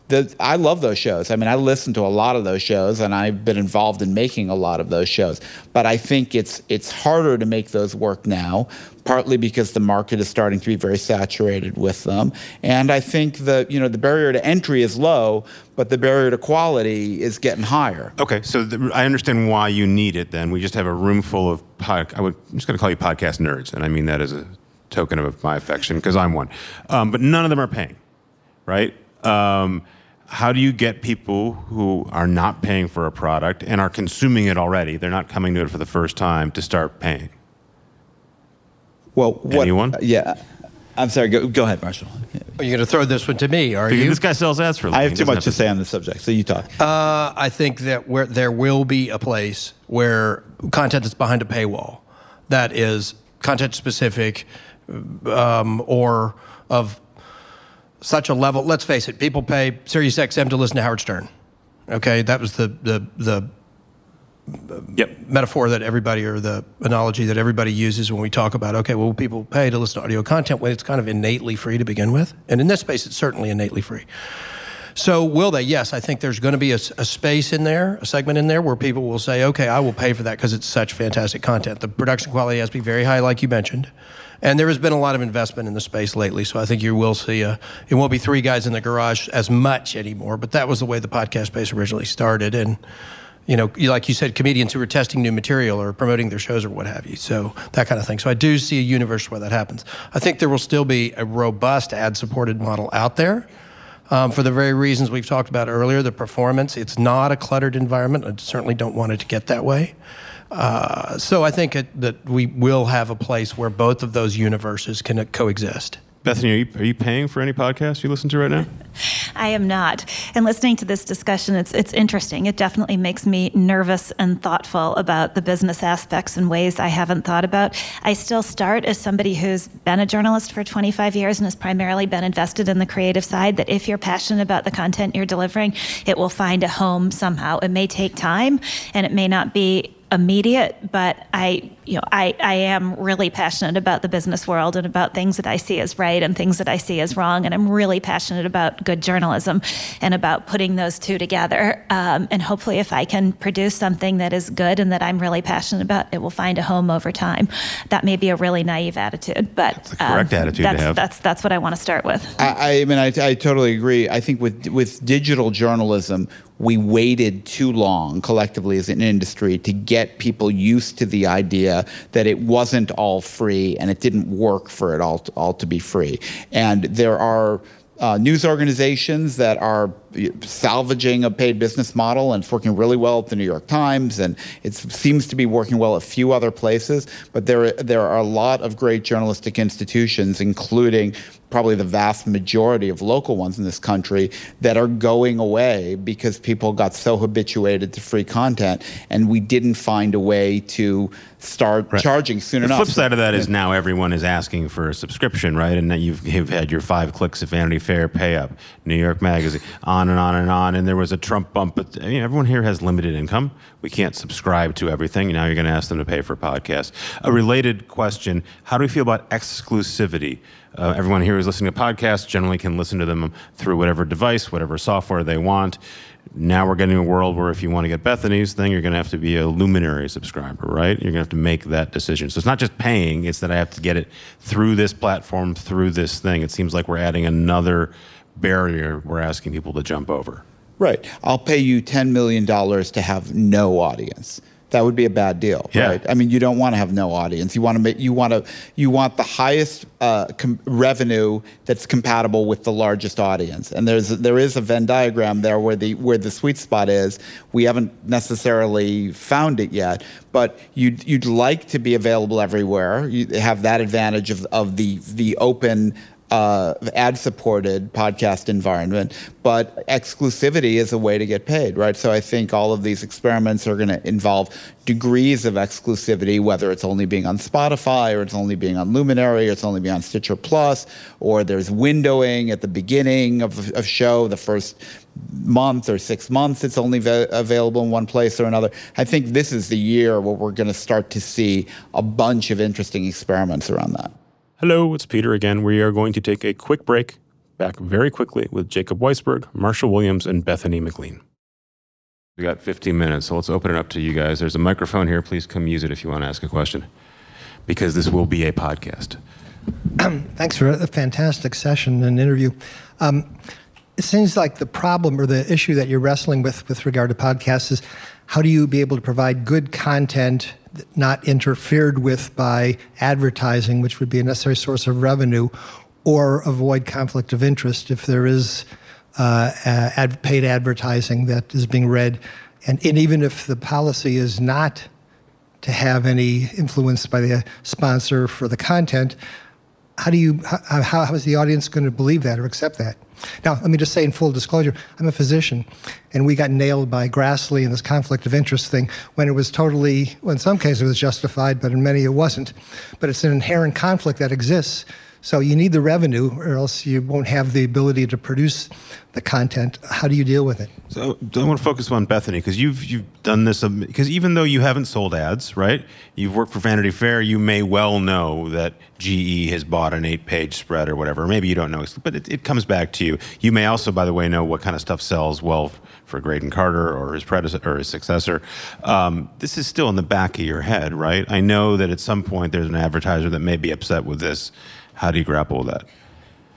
the, I love those shows. I mean, I listen to a lot of those shows, and I've been involved in making a lot of those shows. But I think it's it's harder to make those work now, partly because the market is starting to be very saturated with them, and I think the you know the barrier to entry is low, but the barrier to quality is getting higher. Okay, so the, I understand why you need it. Then we just have a room full of pod, I would, I'm just going to call you podcast nerds, and I mean that as a token of my affection because I'm one. Um, but none of them are paying, right? Um, how do you get people who are not paying for a product and are consuming it already? They're not coming to it for the first time to start paying. Well, what, Anyone? Yeah, I'm sorry. Go, go ahead, Marshall. Are you going to throw this one to me? Are Because you? this guy sells ads for. a I living. have too doesn't much to say on the subject, so you talk. Uh, I think that where there will be a place where content that's behind a paywall, that is content specific, um, or of such a level. Let's face it, people pay Sirius XM to listen to Howard Stern. Okay, that was the the the uh, Yep. metaphor that everybody or the analogy that everybody uses when we talk about okay well people pay to listen to audio content when it's kind of innately free to begin with and in this space it's certainly innately free so will they yes i think there's going to be a space in there a segment in there where people will say okay i will pay for that because it's such fantastic content the production quality has to be very high like you mentioned and there has been a lot of investment in the space lately so i think you will see a, it won't be three guys in the garage as much anymore but that was the way the podcast space originally started and you know, like you said, comedians who are testing new material or promoting their shows or what have you. So that kind of thing. So I do see a universe where that happens. I think there will still be a robust ad supported model out there. Um, for the very reasons we've talked about earlier, the performance, it's not a cluttered environment. I certainly don't want it to get that way. Uh, so I think it, that we will have a place where both of those universes can coexist. Bethany, are you, are you paying for any podcasts you listen to right now? I am not. And listening to this discussion, it's it's interesting. It definitely makes me nervous and thoughtful about the business aspects in ways I haven't thought about. I still start as somebody who's been a journalist for 25 years and has primarily been invested in the creative side. That if you're passionate about the content you're delivering, it will find a home somehow. It may take time, and it may not be immediate, but I, you know, I, I am really passionate about the business world and about things that I see as right and things that I see as wrong. And I'm really passionate about good journalism and about putting those two together. Um, and hopefully, if I can produce something that is good and that I'm really passionate about, it will find a home over time. That may be a really naive attitude, but that's the correct um, attitude that's, to have. That's that's what I want to start with. I, I mean, I, I totally agree. I think with with digital journalism, we waited too long collectively as an industry to get people used to the idea that it wasn't all free and it didn't work for it all to, all to be free. And there are uh, news organizations that are salvaging a paid business model and it's working really well at the New York Times and it seems to be working well at a few other places. But there, there are a lot of great journalistic institutions, including probably the vast majority of local ones in this country that are going away because people got so habituated to free content and we didn't find a way to start right. charging soon the enough. The flip side of that is now everyone is asking for a subscription, right? And you've, you've had your five clicks of Vanity Fair pay up, New York Magazine, on and on and on. And there was a Trump bump, but you know, everyone here has limited income. We can't subscribe to everything. Now you're going to ask them to pay for podcasts. A related question How do we feel about exclusivity? Uh, everyone here who's listening to podcasts generally can listen to them through whatever device, whatever software they want. Now we're getting a world where if you want to get Bethany's thing, you're going to have to be a luminary subscriber, right? You're going to have to make that decision. So it's not just paying, it's that I have to get it through this platform, through this thing. It seems like we're adding another barrier we're asking people to jump over. Right. I'll pay you $10 million to have no audience that would be a bad deal, yeah. right? I mean, you don't want to have no audience. You want to make you want to you want the highest uh, com- revenue that's compatible with the largest audience. And there's there is a Venn diagram there where the where the sweet spot is. We haven't necessarily found it yet, but you'd you'd like to be available everywhere. You have that advantage of of the the open uh, ad supported podcast environment, but exclusivity is a way to get paid, right? So I think all of these experiments are going to involve degrees of exclusivity, whether it's only being on Spotify or it's only being on Luminary or it's only being on Stitcher Plus, or there's windowing at the beginning of a show, the first month or six months it's only va- available in one place or another. I think this is the year where we're going to start to see a bunch of interesting experiments around that. Hello, it's Peter again. We are going to take a quick break. Back very quickly with Jacob Weisberg, Marshall Williams, and Bethany McLean. We got 15 minutes, so let's open it up to you guys. There's a microphone here. Please come use it if you want to ask a question, because this will be a podcast. Thanks for a fantastic session and interview. Um, it seems like the problem or the issue that you're wrestling with with regard to podcasts is how do you be able to provide good content not interfered with by advertising, which would be a necessary source of revenue, or avoid conflict of interest if there is uh, ad, paid advertising that is being read. And, and even if the policy is not to have any influence by the sponsor for the content, how do you how, how is the audience going to believe that or accept that? Now, let me just say in full disclosure, I'm a physician, and we got nailed by Grassley and this conflict of interest thing when it was totally, well, in some cases it was justified, but in many it wasn't. But it's an inherent conflict that exists. So you need the revenue, or else you won't have the ability to produce the content. How do you deal with it? So I want to focus on Bethany because you've you've done this because even though you haven't sold ads, right? You've worked for Vanity Fair. You may well know that GE has bought an eight-page spread or whatever. Maybe you don't know, but it, it comes back to you. You may also, by the way, know what kind of stuff sells well for Graydon Carter or his predecessor or his successor. Um, this is still in the back of your head, right? I know that at some point there's an advertiser that may be upset with this how do you grapple with that?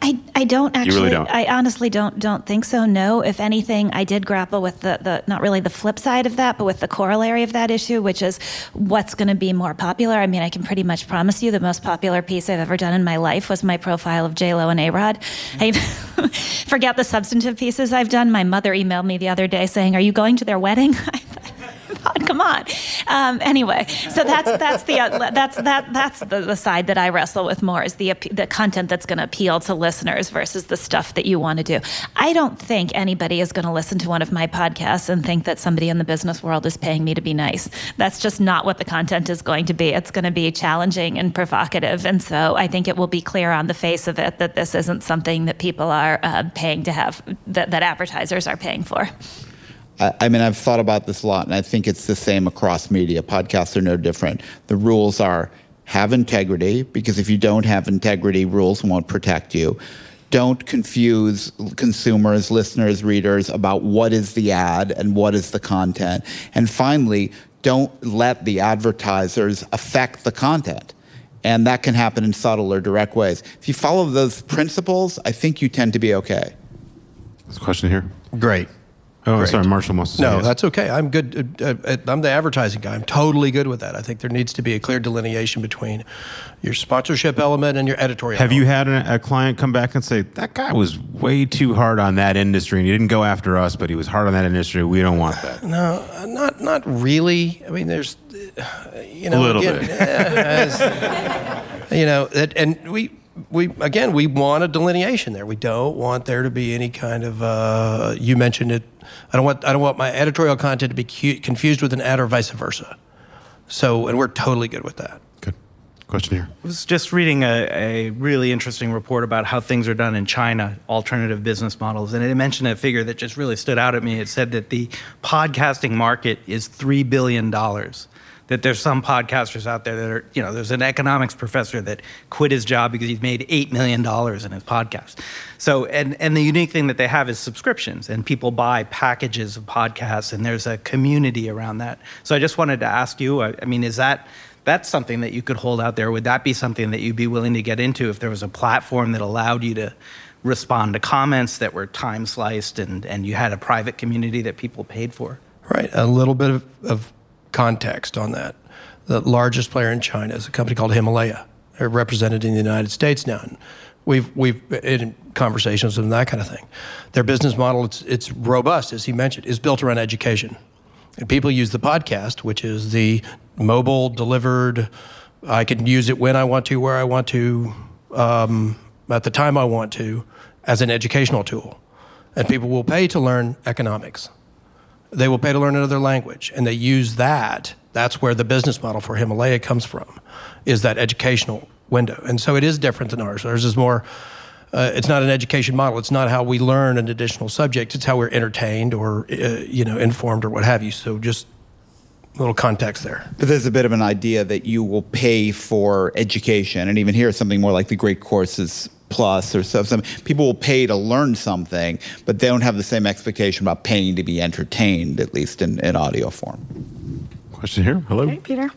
I, I don't actually. really don't? I honestly don't don't think so. No. If anything, I did grapple with the, the not really the flip side of that, but with the corollary of that issue, which is what's going to be more popular. I mean, I can pretty much promise you the most popular piece I've ever done in my life was my profile of J Lo and A Rod. Mm-hmm. I forget the substantive pieces I've done. My mother emailed me the other day saying, "Are you going to their wedding?" On. Um, anyway, so that's that's the uh, that's that that's the, the side that I wrestle with more is the the content that's going to appeal to listeners versus the stuff that you want to do. I don't think anybody is going to listen to one of my podcasts and think that somebody in the business world is paying me to be nice. That's just not what the content is going to be. It's going to be challenging and provocative, and so I think it will be clear on the face of it that this isn't something that people are uh, paying to have that, that advertisers are paying for. I, I mean, I've thought about this a lot, and I think it's the same across media. Podcasts are no different. The rules are have integrity, because if you don't have integrity, rules won't protect you. Don't confuse consumers, listeners, readers about what is the ad and what is the content. And finally, don't let the advertisers affect the content. And that can happen in subtle or direct ways. If you follow those principles, I think you tend to be okay. There's a question here. Great. Oh, Great. sorry, Marshall wants to No, yes. that's okay. I'm good. Uh, uh, I'm the advertising guy. I'm totally good with that. I think there needs to be a clear delineation between your sponsorship element and your editorial. Have you had a, a client come back and say that guy was way too hard on that industry and he didn't go after us, but he was hard on that industry. We don't want that. No, not not really. I mean, there's, uh, you know, a little again, bit. it's- you know, and we we again we want a delineation there. We don't want there to be any kind of. Uh, you mentioned it. I don't want I don't want my editorial content to be cu- confused with an ad or vice versa. So, and we're totally good with that. Good. Question here. I was just reading a, a really interesting report about how things are done in China, alternative business models, and it mentioned a figure that just really stood out at me. It said that the podcasting market is $3 billion. That there's some podcasters out there that are, you know, there's an economics professor that quit his job because he's made $8 million in his podcast. So, and, and the unique thing that they have is subscriptions, and people buy packages of podcasts, and there's a community around that. So I just wanted to ask you, I, I mean, is that, that's something that you could hold out there. Would that be something that you'd be willing to get into if there was a platform that allowed you to respond to comments that were time sliced and, and you had a private community that people paid for? Right. A little bit of, of context on that. The largest player in China is a company called Himalaya. They're represented in the United States now. And we've we've in conversations and that kind of thing. Their business model it's it's robust, as he mentioned, is built around education. And people use the podcast, which is the mobile delivered. I can use it when I want to, where I want to, um, at the time I want to, as an educational tool. And people will pay to learn economics they will pay to learn another language. And they use that that's where the business model for himalaya comes from is that educational window. And so it is different than ours. Ours is more uh, it's not an education model. It's not how we learn an additional subject. It's how we're entertained or uh, you know informed or what have you. So just little context there. But there's a bit of an idea that you will pay for education, and even here, something more like the Great Courses Plus or so. Some people will pay to learn something, but they don't have the same expectation about paying to be entertained, at least in, in audio form. Question here. Hello. Hey, Peter.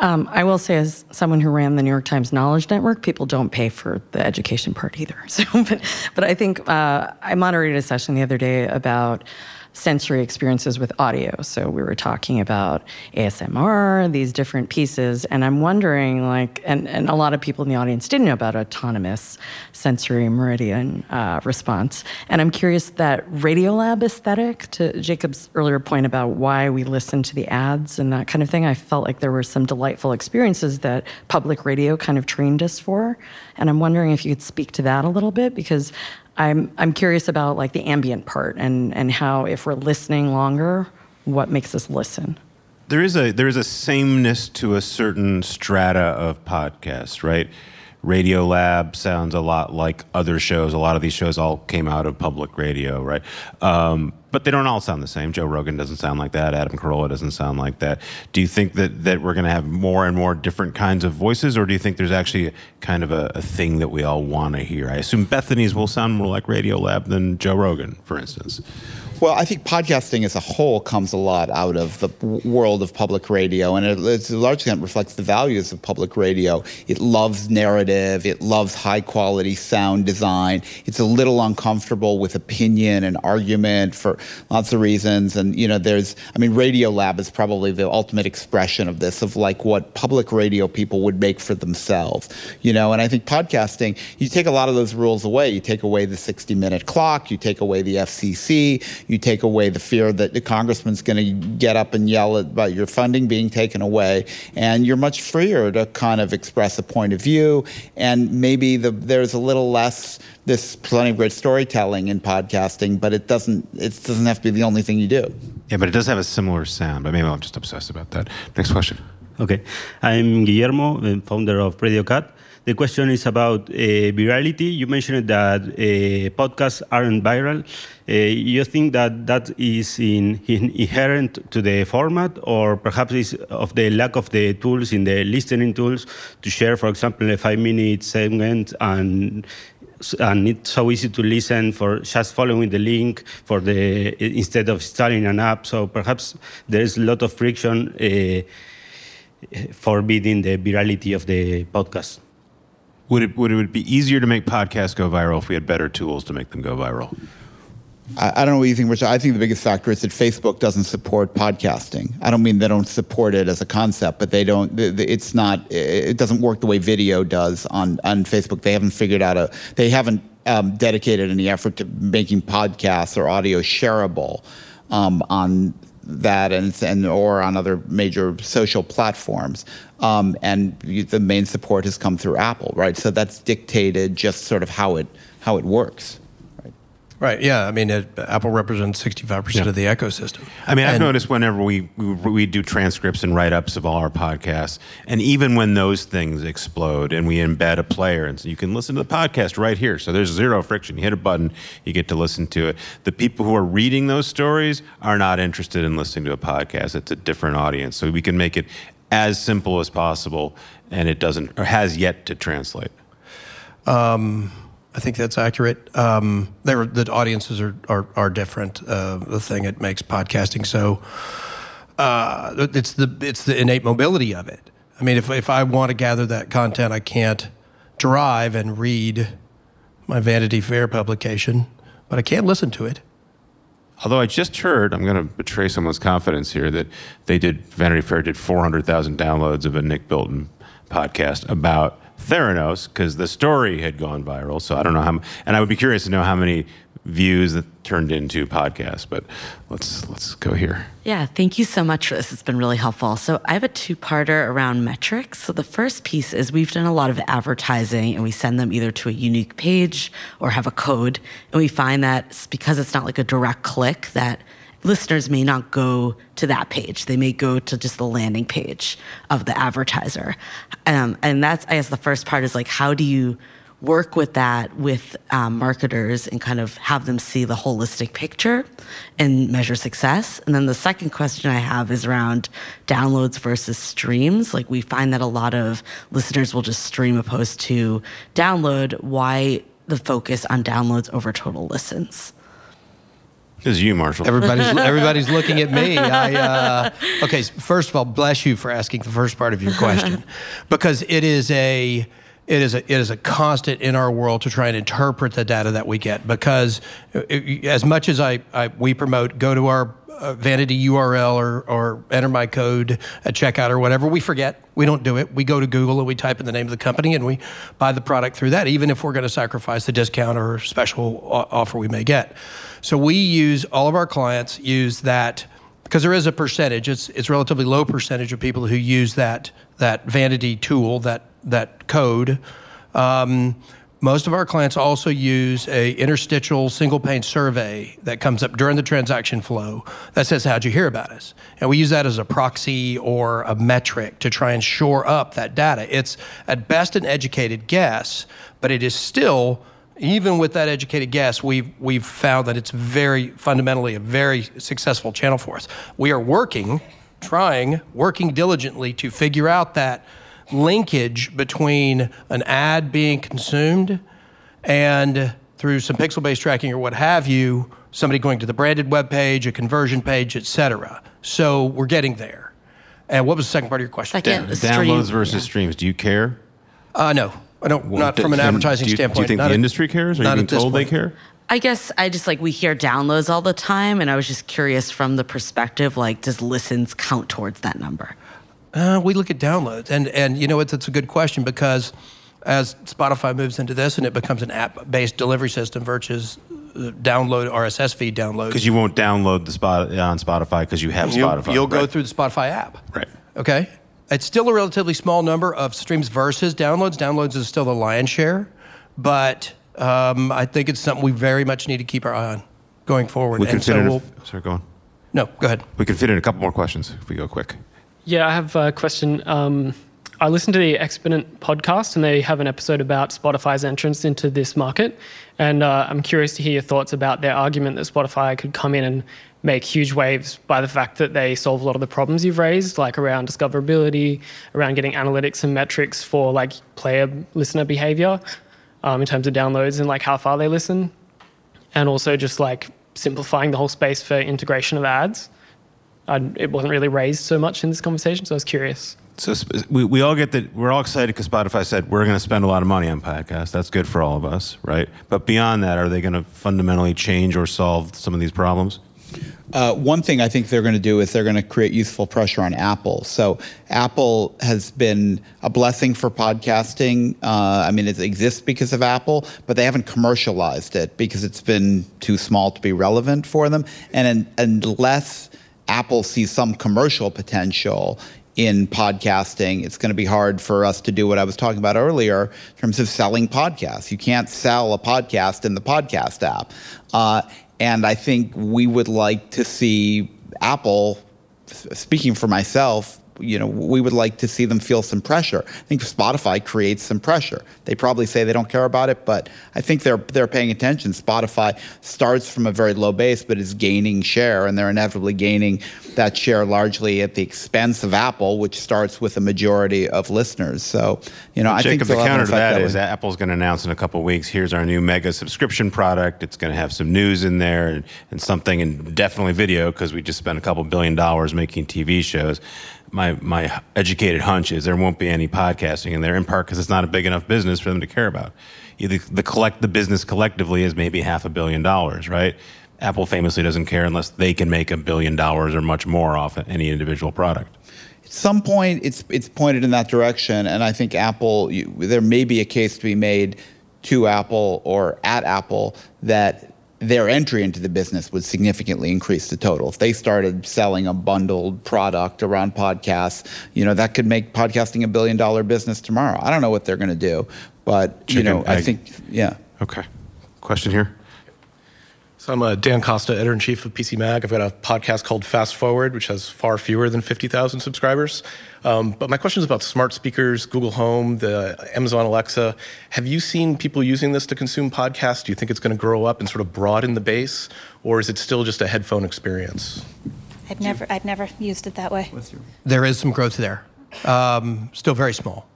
Um, I will say, as someone who ran the New York Times Knowledge Network, people don't pay for the education part either. So, but, but I think uh, I moderated a session the other day about sensory experiences with audio. So we were talking about ASMR, these different pieces, and I'm wondering, like, and, and a lot of people in the audience didn't know about autonomous sensory meridian uh, response. And I'm curious that Radiolab aesthetic, to Jacob's earlier point about why we listen to the ads and that kind of thing, I felt like there were some delightful experiences that public radio kind of trained us for. And I'm wondering if you could speak to that a little bit because I'm I'm curious about like the ambient part and and how if we're listening longer, what makes us listen. There is a there is a sameness to a certain strata of podcasts, right? Radiolab sounds a lot like other shows. A lot of these shows all came out of public radio, right? Um, but they don't all sound the same. Joe Rogan doesn't sound like that. Adam Carolla doesn't sound like that. Do you think that, that we're going to have more and more different kinds of voices, or do you think there's actually kind of a, a thing that we all want to hear? I assume Bethany's will sound more like Radiolab than Joe Rogan, for instance. Well, I think podcasting as a whole comes a lot out of the world of public radio, and it, it's a large extent reflects the values of public radio. It loves narrative, it loves high quality sound design. It's a little uncomfortable with opinion and argument for lots of reasons. And you know, there's, I mean, Radiolab is probably the ultimate expression of this, of like what public radio people would make for themselves. You know, and I think podcasting, you take a lot of those rules away. You take away the 60 minute clock, you take away the FCC you take away the fear that the congressman's going to get up and yell about your funding being taken away, and you're much freer to kind of express a point of view. And maybe the, there's a little less this plenty of great storytelling in podcasting, but it doesn't it doesn't have to be the only thing you do. Yeah, but it does have a similar sound. But maybe I'm just obsessed about that. Next question. Okay, I'm Guillermo, founder of Radio Cat. The question is about uh, virality. You mentioned that uh, podcasts aren't viral. Uh, you think that that is in, in inherent to the format, or perhaps is of the lack of the tools in the listening tools to share, for example, a five-minute segment and and it's so easy to listen for just following the link for the instead of installing an app. So perhaps there is a lot of friction uh, forbidding the virality of the podcast. Would it would it be easier to make podcasts go viral if we had better tools to make them go viral? I, I don't know what you think, Richard. I think the biggest factor is that Facebook doesn't support podcasting. I don't mean they don't support it as a concept, but they don't. It's not. It doesn't work the way video does on on Facebook. They haven't figured out a. They haven't um, dedicated any effort to making podcasts or audio shareable um, on that and, and or on other major social platforms. Um, and the main support has come through Apple, right? So that's dictated just sort of how it how it works. Right. Yeah. I mean, it, Apple represents 65% yeah. of the ecosystem. I mean, I've noticed whenever we, we, we do transcripts and write ups of all our podcasts, and even when those things explode and we embed a player, and so you can listen to the podcast right here. So there's zero friction. You hit a button, you get to listen to it. The people who are reading those stories are not interested in listening to a podcast. It's a different audience. So we can make it as simple as possible, and it doesn't, or has yet to translate. Um, I think that's accurate. Um, the audiences are are, are different. Uh, the thing that makes podcasting so uh, it's the it's the innate mobility of it. I mean, if if I want to gather that content, I can't drive and read my Vanity Fair publication, but I can't listen to it. Although I just heard, I'm going to betray someone's confidence here, that they did Vanity Fair did 400,000 downloads of a Nick Bilton podcast about Theranos because the story had gone viral. So I don't know how, and I would be curious to know how many views that turned into podcasts. But let's let's go here. Yeah, thank you so much for this. It's been really helpful. So I have a two-parter around metrics. So the first piece is we've done a lot of advertising, and we send them either to a unique page or have a code, and we find that because it's not like a direct click that listeners may not go to that page. They may go to just the landing page of the advertiser. Um, and that's, I guess, the first part is like, how do you work with that with um, marketers and kind of have them see the holistic picture and measure success. And then the second question I have is around downloads versus streams. Like we find that a lot of listeners will just stream opposed to download. Why the focus on downloads over total listens? Is you, Marshall. Everybody's everybody's looking at me. I, uh, okay, first of all, bless you for asking the first part of your question, because it is a it is a it is a constant in our world to try and interpret the data that we get. Because it, as much as I, I we promote, go to our uh, vanity URL or, or enter my code at checkout or whatever. We forget. We don't do it. We go to Google and we type in the name of the company and we buy the product through that, even if we're going to sacrifice the discount or special offer we may get. So we use all of our clients use that because there is a percentage. It's it's relatively low percentage of people who use that that vanity tool that that code. Um, most of our clients also use a interstitial single pane survey that comes up during the transaction flow that says, How'd you hear about us? And we use that as a proxy or a metric to try and shore up that data. It's at best an educated guess, but it is still even with that educated guess, we've, we've found that it's very fundamentally a very successful channel for us. We are working, trying, working diligently to figure out that linkage between an ad being consumed and through some pixel based tracking or what have you, somebody going to the branded web page, a conversion page, et cetera. So we're getting there. And what was the second part of your question? Second, Downloads stream. versus streams. Do you care? Uh, no, I don't. not from an advertising do you, standpoint. Do you think Not the at- industry cares? Are you not being at this told they care? I guess I just like we hear downloads all the time, and I was just curious from the perspective like, does listens count towards that number? Uh, we look at downloads, and and you know it's it's a good question because as Spotify moves into this and it becomes an app-based delivery system versus uh, download RSS feed download. Because you won't download the spot on Spotify because you have You'll- Spotify. You'll go through the Spotify app. Right. Okay. It's still a relatively small number of streams versus downloads. Downloads is still the lion's share, but um, I think it's something we very much need to keep our eye on going forward. We can And fit so in. we'll- sorry, go on. no, go ahead. We can fit in a couple more questions if we go quick. Yeah, I have a question. Um, I listened to the Exponent podcast, and they have an episode about Spotify's entrance into this market. And uh, I'm curious to hear your thoughts about their argument that Spotify could come in and make huge waves by the fact that they solve a lot of the problems you've raised, like around discoverability, around getting analytics and metrics for like player listener behavior um, in terms of downloads and like how far they listen, and also just like simplifying the whole space for integration of ads. I, it wasn't really raised so much in this conversation, so I was curious. So we, we all get that we're all excited because Spotify said we're going to spend a lot of money on podcasts. That's good for all of us, right? But beyond that, are they going to fundamentally change or solve some of these problems? Uh, one thing I think they're going to do is they're going to create useful pressure on Apple. So Apple has been a blessing for podcasting. Uh, I mean, it exists because of Apple, but they haven't commercialized it because it's been too small to be relevant for them. And un- unless Apple sees some commercial potential in podcasting, it's going to be hard for us to do what I was talking about earlier in terms of selling podcasts. You can't sell a podcast in the podcast app. Uh, and I think we would like to see Apple, speaking for myself, you know, we would like to see them feel some pressure. I think Spotify creates some pressure. They probably say they don't care about it, but I think they're they're paying attention. Spotify starts from a very low base, but is gaining share, and they're inevitably gaining that share largely at the expense of Apple, which starts with a majority of listeners. So, you know, I think the they'll have an counter to that way. is that Apple's going to announce in a couple weeks. Here's our new mega subscription product. It's going to have some news in there and, and something, and definitely video because we just spent a couple billion dollars making TV shows. My my educated hunch is there won't be any podcasting in there, in part because it's not a big enough business for them to care about. Either the collect the business collectively is maybe half a billion dollars, right? Apple famously doesn't care unless they can make a billion dollars or much more off any individual product. At some point, it's it's pointed in that direction, and I think Apple. You, there may be a case to be made to Apple or at Apple that their entry into the business would significantly increase the total. If they started selling a bundled product around podcasts, you know that could make podcasting a billion dollar business tomorrow. I don't know what they're going to do, but you Chicken, know, I think yeah. Okay. Question here. So I'm uh, Dan Costa, editor in chief of PC Mag. I've got a podcast called Fast Forward, which has far fewer than 50,000 subscribers. Um, but my question is about smart speakers, Google Home, the Amazon Alexa. Have you seen people using this to consume podcasts? Do you think it's going to grow up and sort of broaden the base, or is it still just a headphone experience? I've never, I've never used it that way. There is some growth there. Um, still very small,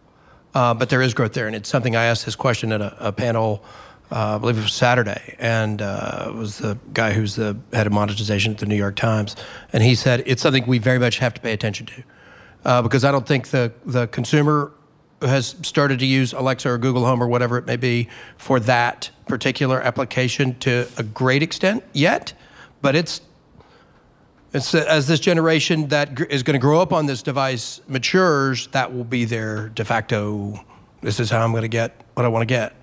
uh, but there is growth there, and it's something I asked this question at a, a panel. Uh, I believe it was Saturday, and uh, it was the guy who's the head of monetization at the New York Times, and he said it's something we very much have to pay attention to, uh, because I don't think the the consumer has started to use Alexa or Google Home or whatever it may be for that particular application to a great extent yet, but it's it's as this generation that is going to grow up on this device matures, that will be their de facto. This is how I'm going to get what I want to get.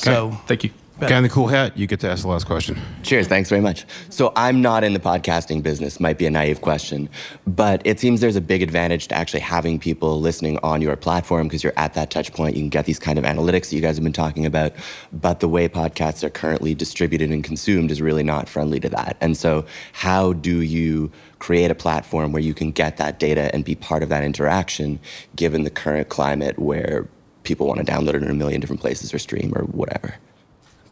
So thank you. Guy in the cool hat, you get to ask the last question. Cheers, thanks very much. So I'm not in the podcasting business, might be a naive question, but it seems there's a big advantage to actually having people listening on your platform because you're at that touch point. You can get these kind of analytics that you guys have been talking about, but the way podcasts are currently distributed and consumed is really not friendly to that. And so how do you create a platform where you can get that data and be part of that interaction given the current climate where people want to download it in a million different places or stream or whatever?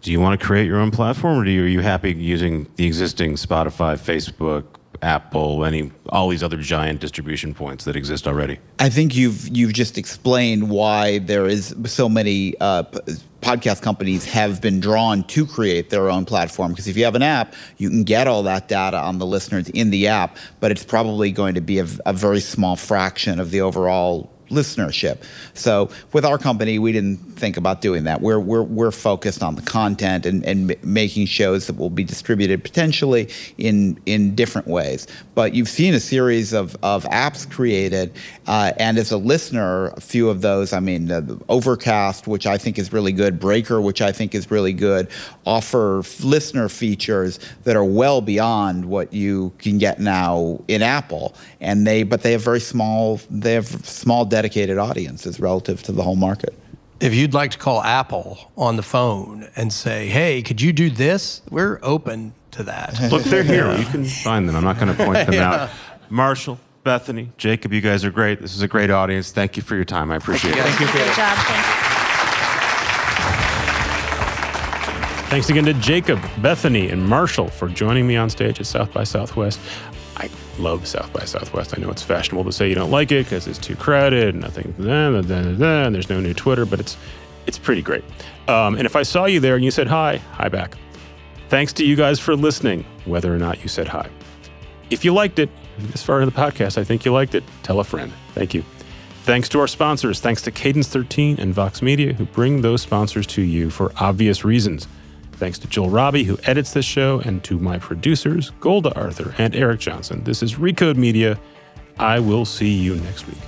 Do you want to create your own platform, or do you, are you happy using the existing Spotify, Facebook, Apple, any all these other giant distribution points that exist already? I think you've you've just explained why there is so many uh, p- podcast companies have been drawn to create their own platform because if you have an app, you can get all that data on the listeners in the app, but it's probably going to be a, a very small fraction of the overall listenership. So with our company, we didn't think about doing that. We're we're we're focused on the content and and making shows that will be distributed potentially in in different ways. But you've seen a series of of apps created, uh, and as a listener, a few of those. I mean, uh, Overcast, which I think is really good, Breaker, which I think is really good, offer listener features that are well beyond what you can get now in Apple, and they but they have very small they have small dedicated audiences relative to the whole market. If you'd like to call Apple on the phone and say, "Hey, could you do this?" We're open to that. Look, they're here. You can find them. I'm not going to point them Yeah. out. Marshall, Bethany, Jacob, you guys are great. This is a great audience. Thank you for your time. I appreciate it. Thank you for Good job. Thank you. Thanks again to Jacob, Bethany, and Marshall for joining me on stage at South by Southwest. Love South by Southwest. I know it's fashionable to say you don't like it because it's too crowded, and nothing, da, and there's no new Twitter, but it's it's pretty great. Um, and if I saw you there and you said hi, hi back. Thanks to you guys for listening, whether or not you said hi. If you liked it, this far in the podcast, I think you liked it. Tell a friend. Thank you. Thanks to our sponsors. Thanks to Cadence 13 and Vox Media, who bring those sponsors to you for obvious reasons. Thanks to Joel Robbie, who edits this show, and to my producers, Golda Arthur and Eric Johnson. This is Recode Media. I will see you next week.